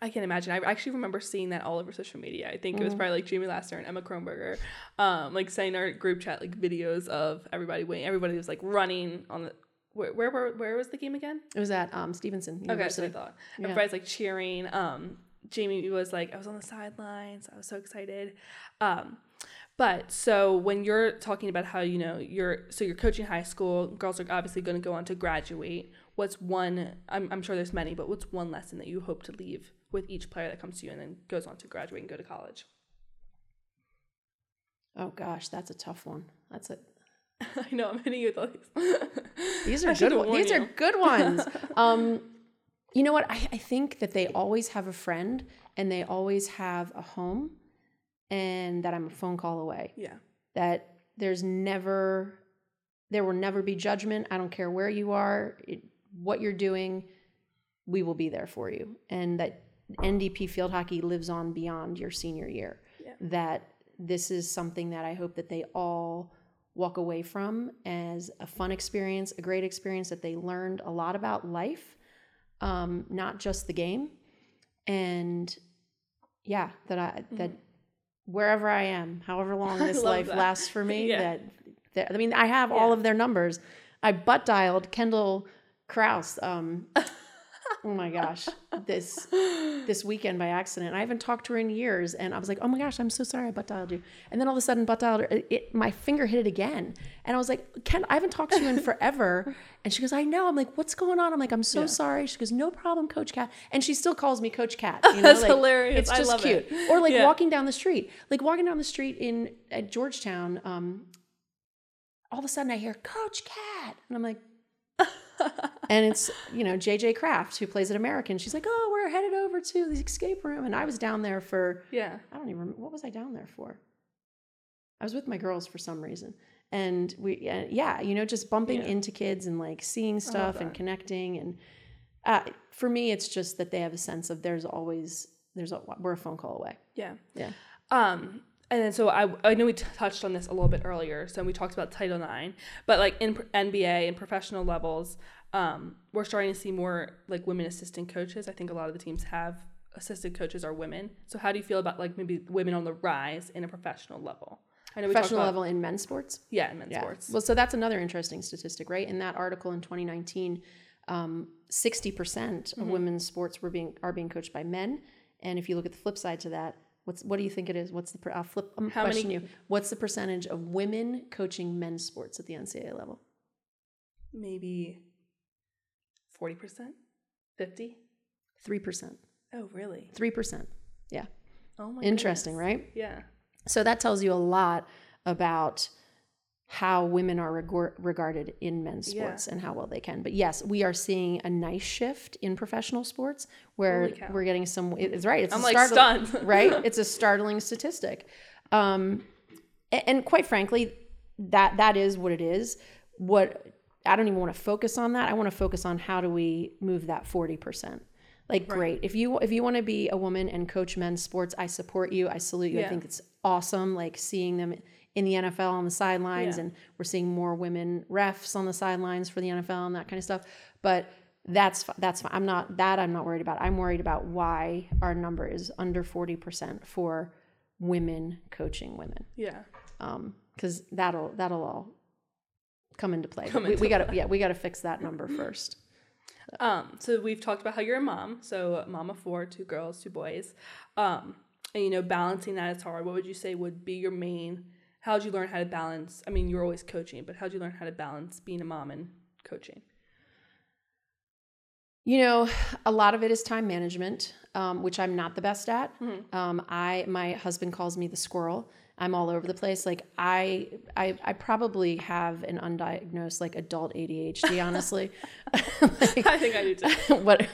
I can't imagine. I actually remember seeing that all over social media. I think it Mm-hmm. was probably like Jamie Laster and Emma Kronberger, um, like sending our group chat like videos of everybody winning. Everybody was like running on the where where where, where was the game again? it was at um stevenson Okay, university what I thought. Everybody's like cheering. Um, Jamie was like, I was on the sidelines. I was so excited. Um, but so when you're talking about how you know you're so you're coaching high school, girls are obviously going to go on to graduate. What's one? I'm, I'm sure there's many, but what's one lesson that you hope to leave with each player that comes to you and then goes on to graduate and go to college? oh gosh that's a tough one that's a (laughs) I know I'm hitting you with all these. (laughs) These are good. Ones. These you. are good ones. um, you know what? I, I think that they always have a friend, and they always have a home, and that I'm a phone call away. Yeah, That there's never, there will never be judgment. I don't care where you are, it, what you're doing. We will be there for you, and that NDP field hockey lives on beyond your senior year. Yeah. That this is something that I hope that they all walk away from as a fun experience, a great experience that they learned a lot about life, um, not just the game. And yeah, that I that wherever I am, however long (laughs) this life that. lasts for me, (laughs) Yeah. that, that I mean, I have all of their numbers. I butt dialed Kendall Kraus um, (laughs) oh my gosh, this (laughs) this weekend by accident. I haven't talked to her in years, and I was like, oh my gosh, I'm so sorry I butt dialed you. And then all of a sudden, butt dialed her. It, it, my finger hit it again, and I was like, Ken, I haven't talked to you in forever. (laughs) And she goes, I know. I'm like, what's going on? I'm like, I'm so Yeah. sorry. She goes, no problem, Coach Cat. And she still calls me Coach Cat. (laughs) You know, That's like, hilarious. It's I just love cute. it. Or like Yeah. walking down the street, like walking down the street in at Georgetown. Um, all of a sudden, I hear Coach Cat, and I'm like. And it's you know JJ Kraft who plays at American. She's like, "Oh, we're headed over to the escape room," and I was down there for Yeah. I don't even remember what was I down there for. I was with my girls for some reason, and we uh, yeah, you know, just bumping Yeah. into kids and like seeing stuff and connecting, and uh, for me, it's just that they have a sense of there's always there's a we're a phone call away. Yeah. Yeah. Um, and then so I I know we t- touched on this a little bit earlier. So we talked about Title IX, but like in pr- NBA and professional levels, um, we're starting to see more like women assistant coaches. I think a lot of the teams have assistant coaches are women. So how do you feel about like maybe women on the rise in a professional level? I know Professional about level in men's sports. yeah, in men's sports. Well, so that's another interesting statistic, right? In that article in 2019, um, 60% Mm-hmm. of women's sports were being are being coached by men. And if you look at the flip side to that, what's what do you think it is? What's the per- I'll flip um, How many- question you? What's the percentage of women coaching men's sports at the NCAA level? Maybe forty percent, fifty. Three percent. Oh, really? Three percent. Yeah. Oh my. Interesting, goodness. right? Yeah. So that tells you a lot about how women are regor- regarded in men's Yeah. sports and how well they can. But yes, we are seeing a nice shift in professional sports where we're getting some. It's right. It's I'm a like startling- stunned. (laughs) right? It's a startling statistic, um, a- and, quite frankly, that that is what it is. What I don't even want to focus on that. I want to focus on how do we move that forty percent. Like great. If you if you want to be a woman and coach men's sports, I support you. I salute you. I think it's awesome. Like seeing them in the NFL on the sidelines, Yeah. and we're seeing more women refs on the sidelines for the NFL and that kind of stuff. But that's that's. I'm not that I'm not worried about. I'm worried about why our number is under forty percent for women coaching women, Yeah. because that'll that'll all come into play. Come we, we gotta yeah we gotta fix that number first. Um, so we've talked about how you're a mom, so mom of four, two girls, two boys. Um, and you know, balancing that is hard. What would you say would be your main? How did you learn how to balance? I mean, you're always coaching, but how did you learn how to balance being a mom and coaching? You know, a lot of it is time management, um, which I'm not the best at. Mm-hmm. Um, I my husband calls me the squirrel. I'm all over the place. Like I, I, I probably have an undiagnosed like adult ADHD. (laughs) Honestly, Like, (laughs) I think I do too. (laughs) what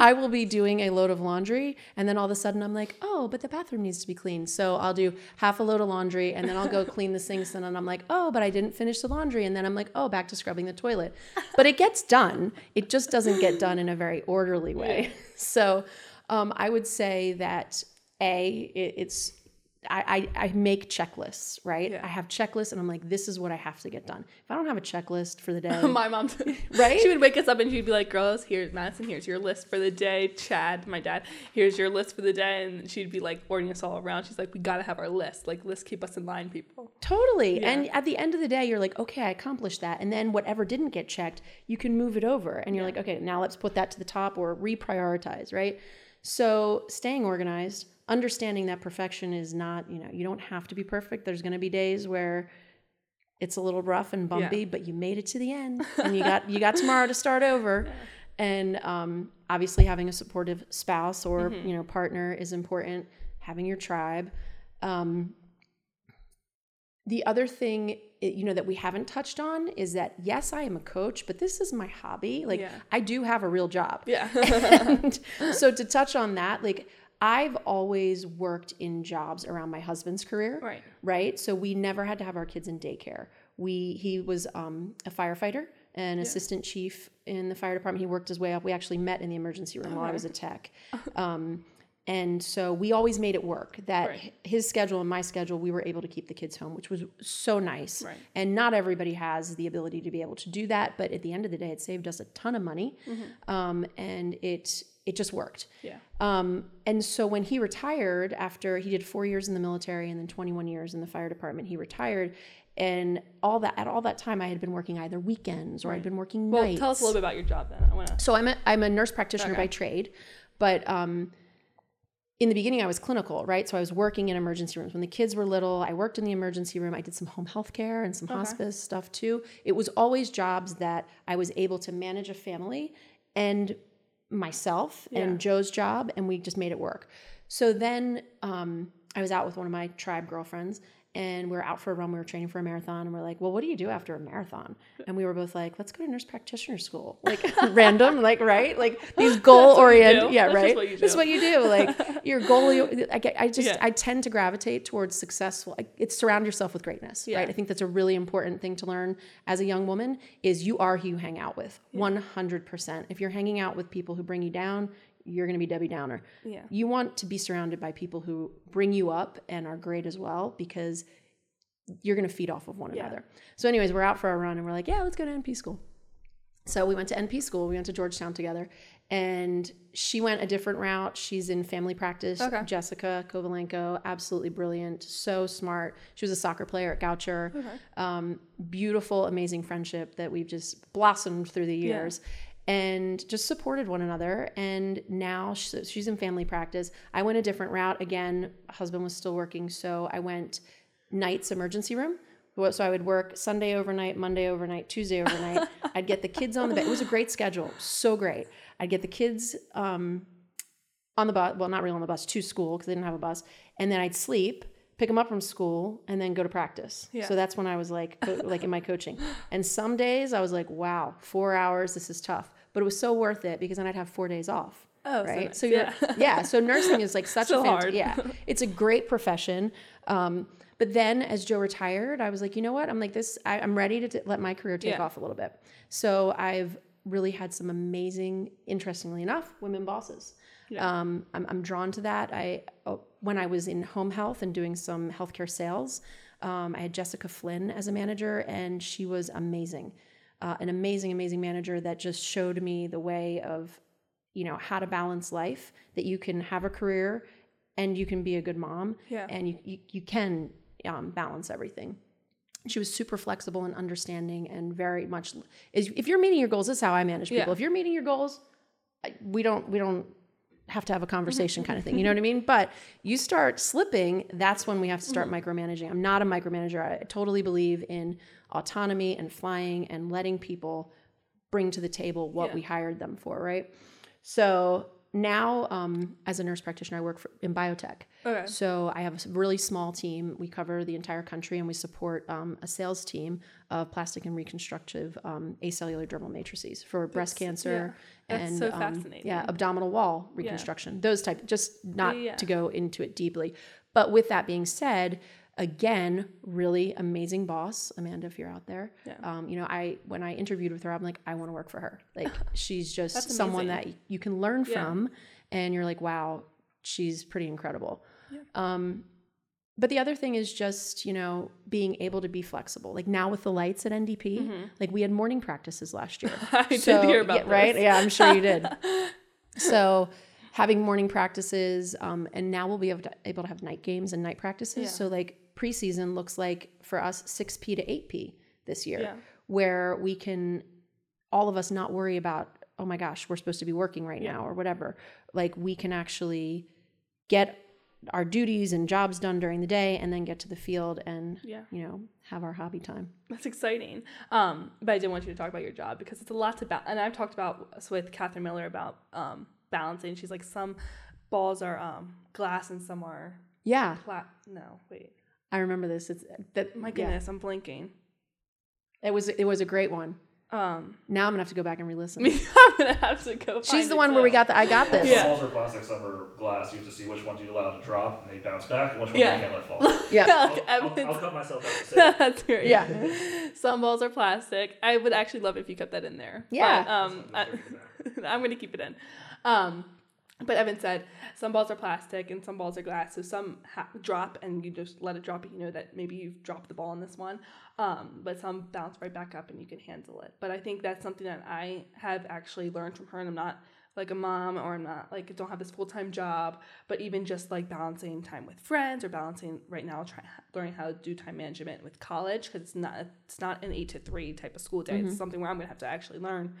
I will be doing a load of laundry, and then all of a sudden I'm like, oh, but the bathroom needs to be cleaned. So I'll do half a load of laundry, and then I'll go clean the sinks, and then I'm like, oh, but I didn't finish the laundry, and then I'm like, oh, back to scrubbing the toilet. But it gets done. It just doesn't get done in a very orderly way. So um, I would say that a it, it's I, I, I make checklists, right? Yeah. I have checklists and I'm like, this is what I have to get done. If I don't have a checklist for the day, (laughs) my mom, (laughs) Right? She would wake us up and she'd be like, "Girls, here's Madison. Here's your list for the day." Chad, my dad, here's your list for the day, and she'd be like ordering us all around. She's like, "We gotta have our list. Like, let's keep us in line, people." Totally. Yeah. And at the end of the day, you're like, okay, I accomplished that. And then whatever didn't get checked, you can move it over. And you're like, okay, now let's put that to the top or reprioritize, right? So staying organized, understanding that perfection is not, you know, you don't have to be perfect. There's going to be days where it's a little rough and bumpy, Yeah. but you made it to the end (laughs) and you got you got tomorrow to start over. And um, obviously having a supportive spouse or, you know, partner is important. Having your tribe. Um, the other thing you know that we haven't touched on is that yes i am a coach but this is my hobby like Yeah. i do have a real job Yeah. (laughs) (laughs) so to touch on that like i've always worked in jobs around my husband's career right. right? So we never had to have our kids in daycare. We he was um, a firefighter an assistant chief in the fire department. He worked his way up. We actually met in the emergency room while i was a tech. (laughs) Um, and so we always made it work that Right. his schedule and my schedule we were able to keep the kids home which was so nice Right. and not everybody has the ability to be able to do that but at the end of the day it saved us a ton of money um, and it it just worked Yeah. um, and so when he retired after he did four years in the military and then 21 years in the fire department, he retired. And all that at all that time, I had been working either weekends or I'd been working nights. Well, nights. tell us a little bit about your job then. I want to. So I'm a, I'm a nurse practitioner Okay. by trade, but um, in the beginning I was clinical, right? So I was working in emergency rooms. When the kids were little, I worked in the emergency room. I did some home health care and some hospice stuff too. It was always jobs that I was able to manage a family and myself Yeah. and Joe's job, and we just made it work. So then um, I was out with one of my tribe girlfriends, and we were out for a run. We were training for a marathon, and we're like, "Well, what do you do after a marathon?" And we were both like, "Let's go to nurse practitioner school." Like (laughs) random, like right, like these (laughs) goal oriented. Yeah, That's right. what you That's what you do. Like (laughs) your goal. I get. I just. Yeah. I tend to gravitate towards successful. It's surround yourself with greatness. Yeah. Right. I think that's a really important thing to learn as a young woman. Is you are who you hang out with. One hundred percent. If you're hanging out with people who bring you down, you're going to be Debbie Downer. Yeah. You want to be surrounded by people who bring you up and are great as well because you're going to feed off of one Yeah. another. So, anyways, we're out for a run and we're like, yeah, let's go to NP school. So we went to NP school. We went to Georgetown together, and she went a different route. She's in family practice. Okay. Jessica Kovalenko, absolutely brilliant, so smart. She was a soccer player at Goucher. Um, beautiful, amazing friendship that we've just blossomed through the years. And just supported one another. And now she's in family practice. I went a different route. Again, husband was still working. So I went nights emergency room. So I would work Sunday overnight, Monday overnight, Tuesday overnight. (laughs) I'd get the kids on the bed. It was a great schedule, so great. I'd get the kids um, on the bus, well, not really on the bus, to school because they didn't have a bus, and then I'd sleep, pick them up from school, and then go to practice. Yeah. So that's when I was like, co- like in my coaching. (gasps) And some days I was like, wow, four hours, this is tough, but it was so worth it because then I'd have four days off. Oh, so right. nice. So Yeah. yeah. So nursing is like (laughs) such So a fant- hard. yeah. It's a great profession. Um, but then as Joe retired, I was like, you know what? I'm like this. I, I'm ready to t- let my career take Yeah. off a little bit. So I've really had some amazing, interestingly enough, women bosses. Um, I'm, I'm drawn to that. I oh, when I was in home health and doing some healthcare sales, um, I had Jessica Flynn as a manager, and she was amazing, uh, an amazing, amazing manager that just showed me the way of you know how to balance life that you can have a career and you can be a good mom Yeah. and you, you, you can um, balance everything she was super flexible and understanding and very much is if you're meeting your goals this is how i manage people Yeah. if you're meeting your goals we don't we don't have to have a (laughs) conversation kind of thing you know what i mean? But you start slipping that's when we have to start Mm-hmm. micromanaging. I'm not a micromanager. I totally believe in autonomy and flying and letting people bring to the table what Yeah. we hired them for right? So now um, as a nurse practitioner i work for, in biotech Okay. so I have a really small team. We cover the entire country, and we support um, a sales team of plastic and reconstructive um, acellular dermal matrices for breast cancer That's and so um, fascinating. yeah, abdominal wall reconstruction. Those type, just not Yeah, yeah. to go into it deeply. But with that being said, again, really amazing boss, Amanda. If you're out there, Yeah. um, you know, I when I interviewed with her, I'm like, I want to work for her. Like, (laughs) she's just someone that you can learn Yeah. from, and you're like, wow, she's pretty incredible. Um, but the other thing is just you know being able to be flexible. Like now with the lights at NDP, like we had morning practices last year. Mm-hmm. (laughs) I did hear about yeah, right. Yeah, I'm sure you did. (laughs) so having morning practices, um, and now we'll be able to, able to have night games and night practices. Yeah. So like preseason looks like for us 6p to 8p this year, Yeah. where we can all of us not worry about oh my gosh we're supposed to be working right now or whatever. Like we can actually get our duties and jobs done during the day and then get to the field and Yeah. you know have our hobby time. That's exciting. Um, but I did want you to talk about your job because it's a lot to balance. And I've talked about with Catherine Miller about um, balancing. She's like some balls are um, glass and some are Yeah, plat. No, wait. I remember this. It's that My yeah. goodness, I'm blinking. It was it was a great one. Um, Now I'm gonna have to go back and re-listen. (laughs) I'm gonna have to go. She's find the it one where we got the I got this. Yeah. Some balls are plastic, some are glass. You have to see which ones you allow to drop, and they bounce back, and which ones Yeah. you can't let fall. (laughs) Yeah. I'll, Like, I'll, I'll cut myself out to (laughs) say. That's great. Yeah. Some balls are plastic. I would actually love if you kept that in there. Yeah. But, um, I, I'm going to keep it in. Um, but Evan said some balls are plastic and some balls are glass. So some ha- drop and you just let it drop. You know that maybe you've dropped the ball on this one. Um, but some bounce right back up and you can handle it. But I think that's something that I have actually learned from her, and I'm not like a mom or I'm not like don't have this full time job, but even just like balancing time with friends or balancing right now trying learning how to do time management with college because it's not it's not an eight to three type of school day. It's something where I'm gonna have to actually learn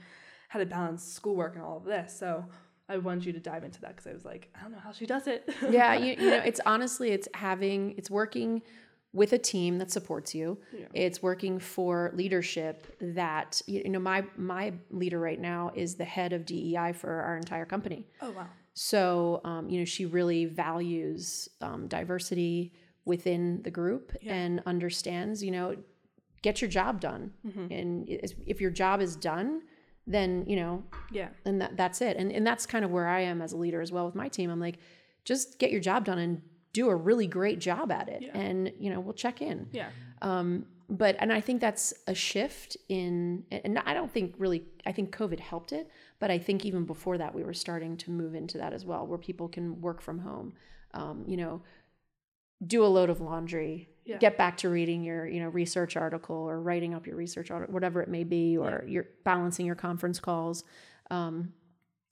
how to balance schoolwork and all of this. So I wanted you to dive into that because I was like, I don't know how she does it. (laughs) yeah, you, you know, (laughs) it's honestly, it's having, it's working with a team that supports you. It's working for leadership that you know. My my leader right now is the head of DEI for our entire company. oh wow. So, um, you know, she really values um, diversity within the group and understands, you know, get your job done. And if your job is done, then, you know, Yeah. and that, that's it. And, and that's kind of where I am as a leader as well with my team. I'm like, just get your job done and do a really great job at it. And, you know, we'll check in Yeah. um, but and I think that's a shift in, and I don't think really, I think COVID helped it, but I think even before that we were starting to move into that as well, where people can work from home, um, you know, do a load of laundry, Yeah. get back to reading your you know research article or writing up your research article, whatever it may be, or you're balancing your conference calls, um,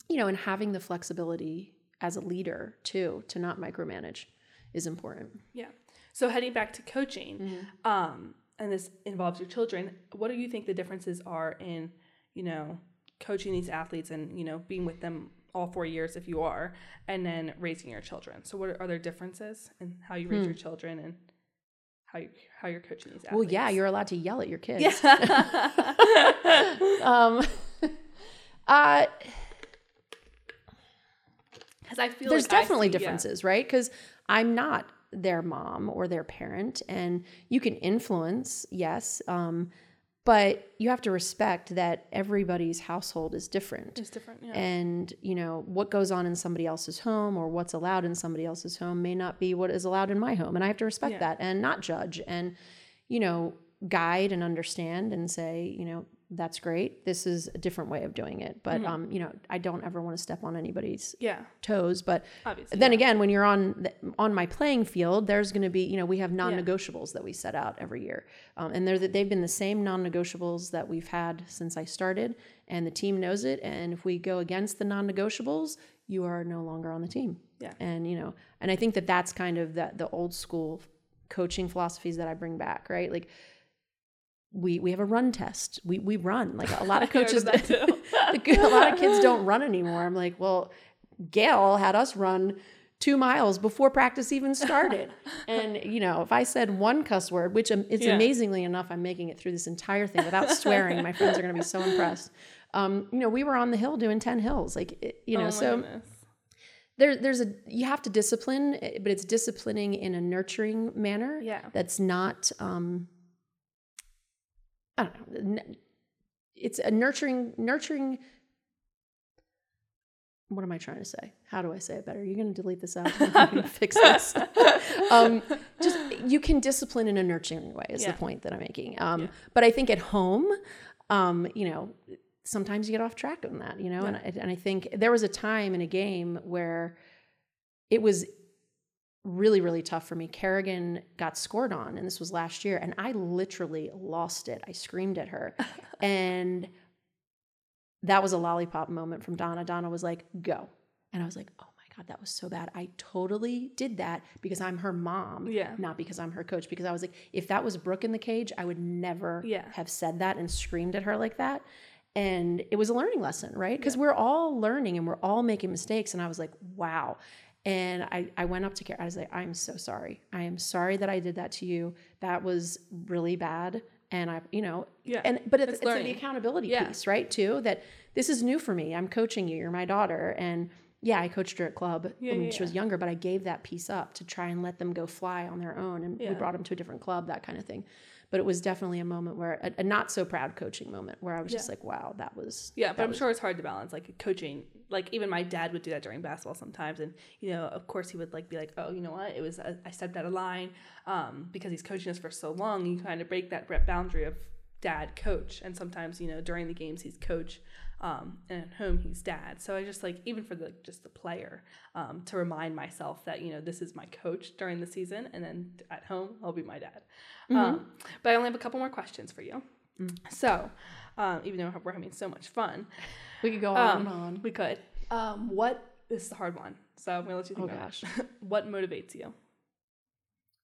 you know, and having the flexibility as a leader too to not micromanage is important. Yeah. So heading back to coaching, Mm-hmm. um, and this involves your children. What do you think the differences are in, you know, coaching these athletes and you know being with them all four years if you are, and then raising your children? So what are, are there differences in how you raise your children and how you how you're coaching these athletes? Well, yeah, you're allowed to yell at your kids. Yeah. (laughs) (laughs) um, (laughs) uh, Because I feel there's like definitely see- yeah. differences, right? Because I'm not their mom or their parent, and you can influence, yes, um, but you have to respect that everybody's household is different. It's different. Yeah. And you know what goes on in somebody else's home or what's allowed in somebody else's home may not be what is allowed in my home, and I have to respect Yeah. that and not judge and you know guide and understand and say you know that's great. This is a different way of doing it, but Mm-hmm. um, you know I don't ever want to step on anybody's yeah. toes. But Obviously. then again, when you're on the, on my playing field, there's going to be you know we have non-negotiables that we set out every year, um, and they're they've been the same non-negotiables that we've had since I started, and the team knows it. And if we go against the non-negotiables, you are no longer on the team. Yeah. and you know, and I think that that's kind of that the old school coaching philosophies that I bring back, right? Like. We, we have a run test. We, we run like a lot of (laughs) coaches. (laughs) too. (laughs) a lot of kids don't run anymore. I'm like, well, Gail had us run two miles before practice even started. and, you know, if I said one cuss word, which am- it's Yeah. amazingly enough, I'm making it through this entire thing without swearing. My friends are going to be so impressed. Um, you know, we were on the hill doing 10 hills. Like, it, you know, Oh so goodness. there, there's a, you have to discipline, eh, but it's disciplining in a nurturing manner. Yeah. That's not, um, I don't know. It's a nurturing, nurturing. What am I trying to say? How do I say it better? You're going to delete this out. (laughs) Fix this. um, just you can discipline in a nurturing way is Yeah. the point that I'm making. Um, But I think at home, um, you know, sometimes you get off track on that, you know, and, and I think there was a time in a game where it was really really tough for me. Kerrigan got scored on and this was last year and i literally lost it. I screamed at her. (laughs) And that was a lollipop moment from donna. Donna was like go. And i was like oh my god that was so bad. I totally did that because i'm her mom Yeah. not because i'm her coach because i was like if that was brooke in the cage i would never Yeah. have said that and screamed at her like that. And it was a learning lesson right? Because we're all learning and we're all making mistakes. And i was like wow and I, I went up to Kara. I was like, I'm so sorry. I am sorry that I did that to you. That was really bad. And I, you know, Yeah. and but it's, It's it's the accountability Yeah. piece, right? Too that this is new for me. I'm coaching you. You're my daughter, and yeah, I coached her at club when yeah, she was younger, but I gave that piece up to try and let them go fly on their own, and we brought them to a different club, that kind of thing. But it was definitely a moment where a, a not so proud coaching moment where I was just like, wow, that was Yeah, but I'm was- sure it's hard to balance like coaching. Like even my dad would do that during basketball sometimes, and you know, of course, he would like be like, "Oh, you know what? It was I stepped out of line," um, because he's coaching us for so long. You kind of break that boundary of dad coach, and sometimes you know during the games he's coach, um, and at home he's dad. So I just like even for the just the player um, to remind myself that you know this is my coach during the season, and then at home I'll be my dad. Um, but I only have a couple more questions for you. So, um, even though we're having so much fun, we could go on um, and on. we could. Um, what this is a hard one, so I'm gonna let you think. Oh, about gosh. it. (laughs) what motivates you?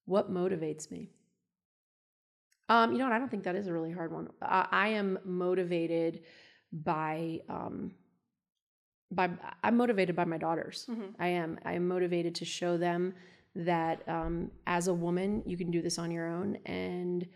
What motivates me? Um, you know what? I don't think that is a really hard one. I, I am motivated by um, by I'm motivated by my daughters. Mhm. I am. I am motivated to show them that um, as a woman, you can do this on your own and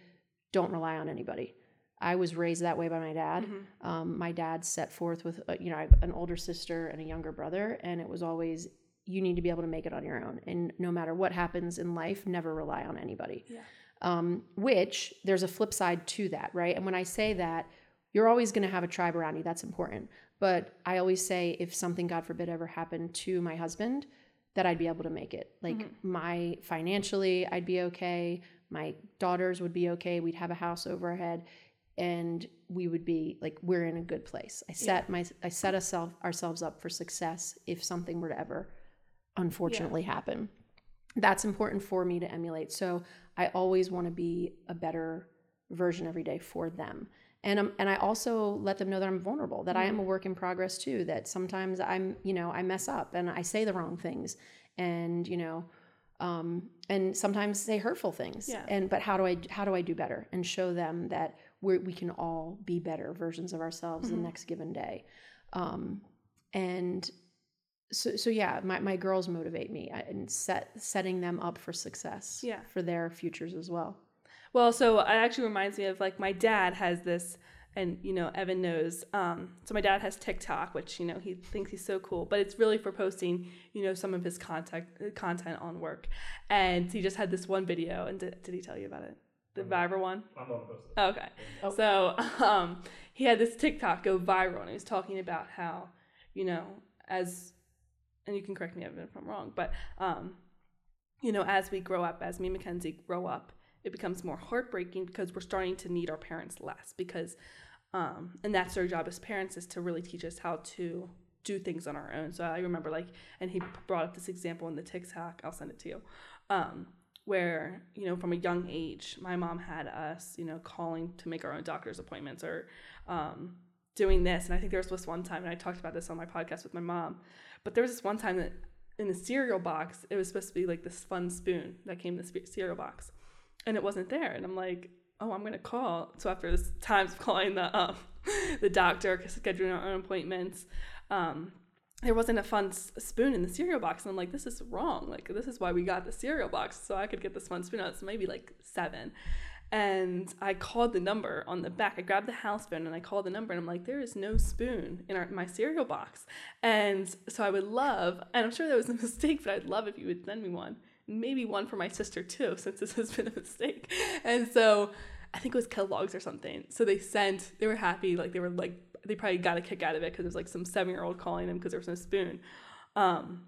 don't rely on anybody. I was raised that way by my dad. Mhm. Um, my dad set forth with, uh, you know, I have an older sister and a younger brother, and it was always, you need to be able to make it on your own. And no matter what happens in life, never rely on anybody. Yeah. Um, which there's a flip side to that, right? And when I say that, you're always going to have a tribe around you. That's important. But I always say if something, God forbid, ever happened to my husband, that I'd be able to make it. Like my financially, I'd be okay. My daughters would be okay. We'd have a house over our head and we would be like we're in a good place. I set my I set ourselves ourselves up for success if something were to ever unfortunately happen. That's important for me to emulate. So I always want to be a better version every day for them. And um, and I also let them know that I'm vulnerable, that I am a work in progress too, that sometimes I'm, you know, I mess up and I say the wrong things and, you know, um, and sometimes say hurtful things. Yeah. And but how do I how do I do better and show them that we we can all be better versions of ourselves Mm-hmm. the next given day. Um, and so so yeah, my, my girls motivate me and set setting them up for success. Yeah. For their futures as well. Well, so it actually reminds me of like my dad has this, and you know Evan knows. Um, so my dad has TikTok, which you know he thinks he's so cool, but it's really for posting you know some of his content content on work. And he just had this one video, and did, did he tell you about it? The viral one. I'm gonna post it. Oh, okay. So (laughs) um, he had this TikTok go viral, and he was talking about how, you know, as, and you can correct me if I'm wrong, but, um, you know, as we grow up, as me and Mackenzie grow up, it becomes more heartbreaking because we're starting to need our parents less because, um, and that's their job as parents is to really teach us how to do things on our own. So I remember like, and he brought up this example in the TikTok. I'll send it to you. Um, where you know from a young age my mom had us you know calling to make our own doctor's appointments or um, doing this. And i think there was this one time and i talked about this on my podcast with my mom but there was this one time that in the cereal box it was supposed to be like this fun spoon that came in the cereal box and it wasn't there. And i'm like oh i'm gonna call. So after this times of (laughs) calling the um, the doctor scheduling our own appointments um, there wasn't a fun s- spoon in the cereal box and i'm like this is wrong. Like this is why we got the cereal box so i could get this fun spoon. Out it's maybe like seven. And i called the number on the back. I grabbed the house phone and i called the number and i'm like there is no spoon in our, my cereal box. And so i would love and i'm sure that was a (laughs) mistake but i'd love if you would send me one maybe one for my sister too (laughs) since this has been a mistake. And so i think it was kellogg's or something. So they sent they were happy like they were like they probably got a kick out of it because it was like some seven year old calling them because there was no spoon. Um,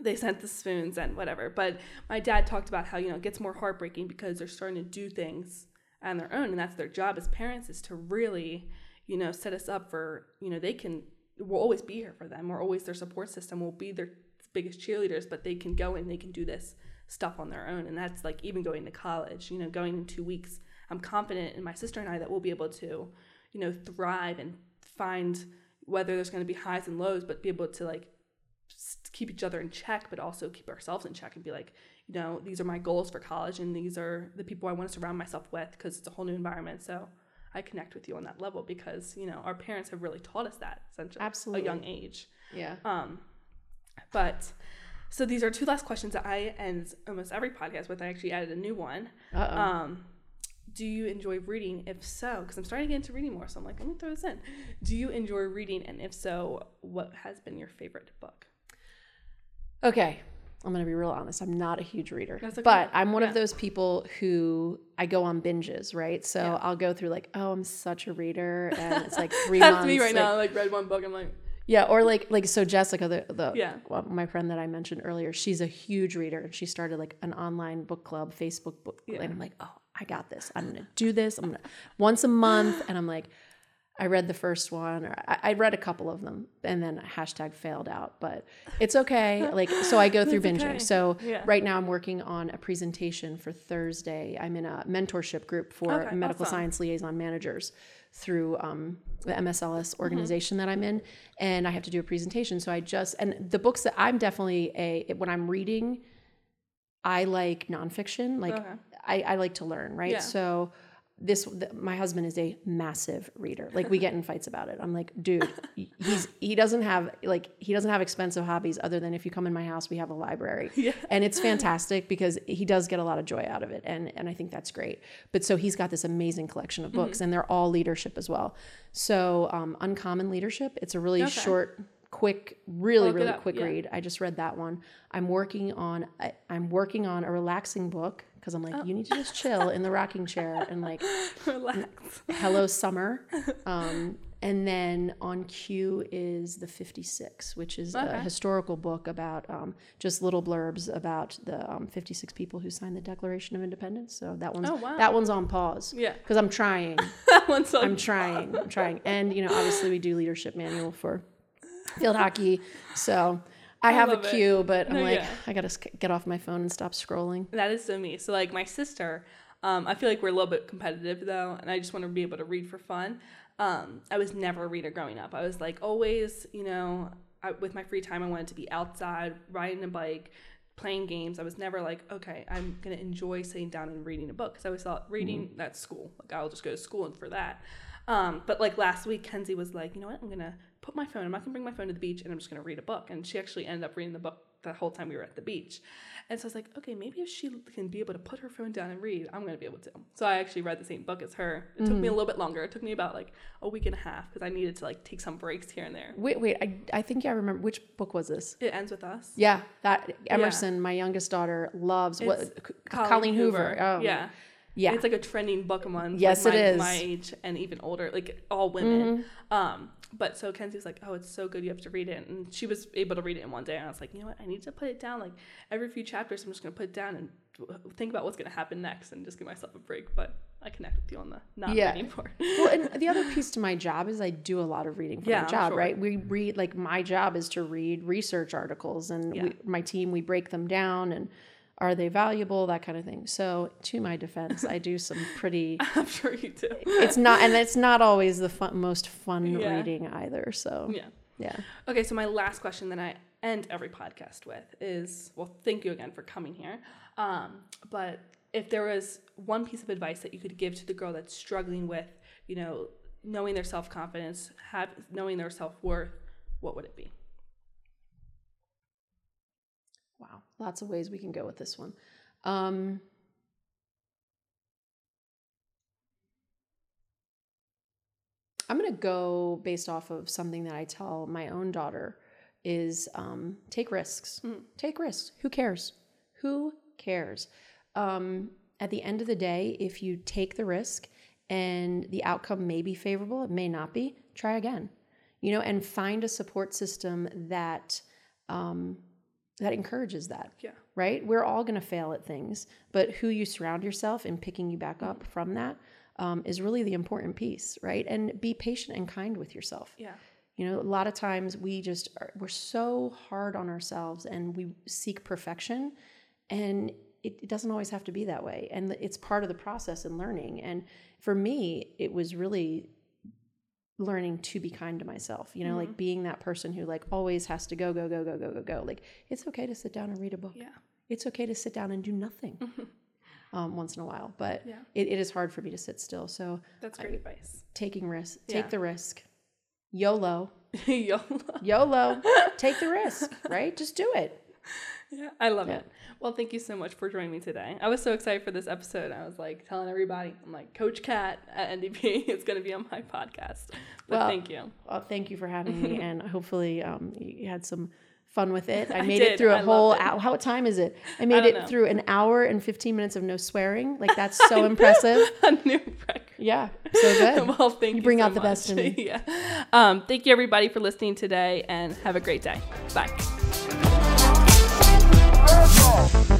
they sent the spoons and whatever. But my dad talked about how, you know, it gets more heartbreaking because they're starting to do things on their own. And that's their job as parents is to really, you know, set us up for, you know, they can, we'll always be here for them. We're always their support system. We'll be their biggest cheerleaders, but they can go and they can do this stuff on their own. And that's like even going to college, you know, going in two weeks. I'm confident in my sister and I that we'll be able to, you know, thrive and find whether there's going to be highs and lows, but be able to like keep each other in check, but also keep ourselves in check and be like, you know, these are my goals for college and these are the people I want to surround myself with because it's a whole new environment. So I connect with you on that level because, you know, our parents have really taught us that essentially at Absolutely. a young age. Yeah. Um, but so these are two last questions that I end almost every podcast with. I actually added a new one. Uh oh. Um, do you enjoy reading? If so, because I'm starting to get into reading more, so I'm like, let me throw this in. Do you enjoy reading? And if so, what has been your favorite book? Okay. I'm going to be real honest. I'm not a huge reader, That's okay. but I'm one Yeah. of those people who I go on binges, right? So Yeah. I'll go through like, oh, I'm such a reader, and it's like (laughs) three That's months. me right like- now. I like read one book. I'm like, Yeah, or like like so Jessica, the the Yeah. well, my friend that I mentioned earlier, she's a huge reader, and she started like an online book club, Facebook book, Yeah. and I'm like, oh, I got this. I'm gonna do this. I'm gonna once a month, and I'm like, I read the first one, or I, I read a couple of them, and then hashtag failed out. But it's okay. (laughs) Like so, I go through binging. okay. So Yeah. right now, I'm working on a presentation for Thursday. I'm in a mentorship group for Okay, medical awesome. science liaison managers through um, the MSLS Mm-hmm. organization that I'm in, and I have to do a presentation. So I just and the books that I'm definitely a when I'm reading, I like nonfiction. Like Okay. I, I like to learn, right? Yeah. So this th- my husband is a massive reader. Like we get in fights about it. I'm like, dude, (laughs) he's he doesn't have like he doesn't have expensive hobbies other than if you come in my house, we have a library. Yeah. And it's fantastic because he does get a lot of joy out of it. And and I think that's great. But so he's got this amazing collection of Mm-hmm. books and they're all leadership as well. So um Uncommon Leadership, it's a really Okay. short quick really really up, quick yeah. read i just read that one i'm working on I, i'm working on a relaxing book because i'm like Oh. you need to just chill in the rocking chair and like (laughs) Relax. hello (laughs) summer um, and then on cue is the 56 which is a historical book about um, just little blurbs about the um, 56 people who signed the declaration of independence so that one's Oh, wow. that one's on pause Yeah. because i'm trying (laughs) That one's on I'm trying. I'm trying. And, you know, obviously we do leadership manual for field hockey. So I have a love it. queue, but I'm No, like, yeah. I got to get off my phone and stop scrolling. That is so me. So like my sister, um, I feel like we're a little bit competitive though, and I just want to be able to read for fun. Um, I was never a reader growing up. I was like always, you know, I, with my free time, I wanted to be outside, riding a bike, playing games. I was never like, okay, I'm gonna enjoy sitting down and reading a book because I always thought reading that's school. Like I'll just go to school and for that. Um, but like last week, Kenzie was like, you know what, I'm gonna put my phone. I'm not gonna bring my phone to the beach, and I'm just gonna read a book. And she actually ended up reading the book the whole time we were at the beach. And so I was like, okay, maybe if she can be able to put her phone down and read, I'm gonna be able to. So I actually read the same book as her. It took me a little bit longer. It took me about like a week and a half because I needed to like take some breaks here and there. Wait, wait. I, I think I remember. Which book was this? It ends with us. Yeah, that Emerson, my youngest daughter, loves. what? It's C- Colleen, Hoover. Oh, yeah. Yeah. It's like a trending book among Yes, like, my, is. Mm-hmm. my age and even older, like all women. Um, but so Kenzie was like, "Oh, it's so good, you have to read it," and she was able to read it in one day. And I was like, "You know what? I need to put it down. Like every few chapters, I'm just gonna put it down and think about what's gonna happen next, and just give myself a break." But I connect with you on the not Yeah. reading part. well, and the other (laughs) piece to my job is I do a lot of reading for Yeah, my job, sure. right? We read like my job is to read research articles, and Yeah. we, my team we break them down and are they valuable, that kind of thing. So, to my defense, I do some (laughs) pretty. I'm sure you do. It's not, and it's not always the fun, most fun Yeah. reading either. So, Yeah. yeah. Okay, so my last question that I end every podcast with is well, thank you again for coming here. Um, but if there was one piece of advice that you could give to the girl that's struggling with, you know, knowing their self confidence, have knowing their self worth, what would it be? Wow, lots of ways we can go with this one. Um, I'm going to go based off of something that I tell my own daughter is um, take risks. Take risks. Who cares? Who cares? Um, at the end of the day, if you take the risk and the outcome may be favorable, it may not be, try again. You know, and find a support system that um, that encourages that Yeah. right? We're all going to fail at things, but who you surround yourself and picking you back Mm-hmm. up from that um, is really the important piece, right? And be patient and kind with yourself. Yeah. You know, a lot of times we just are, we're so hard on ourselves and we seek perfection, and it, it doesn't always have to be that way. And it's part of the process and learning. And for me, it was really learning to be kind to myself you know Mm-hmm. like being that person who like always has to go go go go go go go like it's okay to sit down and read a book Yeah. it's okay to sit down and do nothing (laughs) um, once in a while but Yeah. it, it is hard for me to sit still so That's great advice. taking risks Yeah. take the risk yolo (laughs) YOLO. yolo (laughs) take the risk right just do it Yeah, (laughs) I love Yeah. it. Well, thank you so much for joining me today. I was so excited for this episode. I was like telling everybody, I'm like, Coach Cat at NDP (laughs) is going to be on my podcast. But Well, thank you. well, thank you for having me (laughs) and hopefully um, you had some fun with it i I made did. it through a I whole hour how time is it i made don't it know. through an hour and 15 minutes of no swearing like that's so impressive A new record. yeah so good Well, thank you. you bring so out the best in me. yeah. Um, thank you, everybody, for listening today, and have a great day. Bye. Go.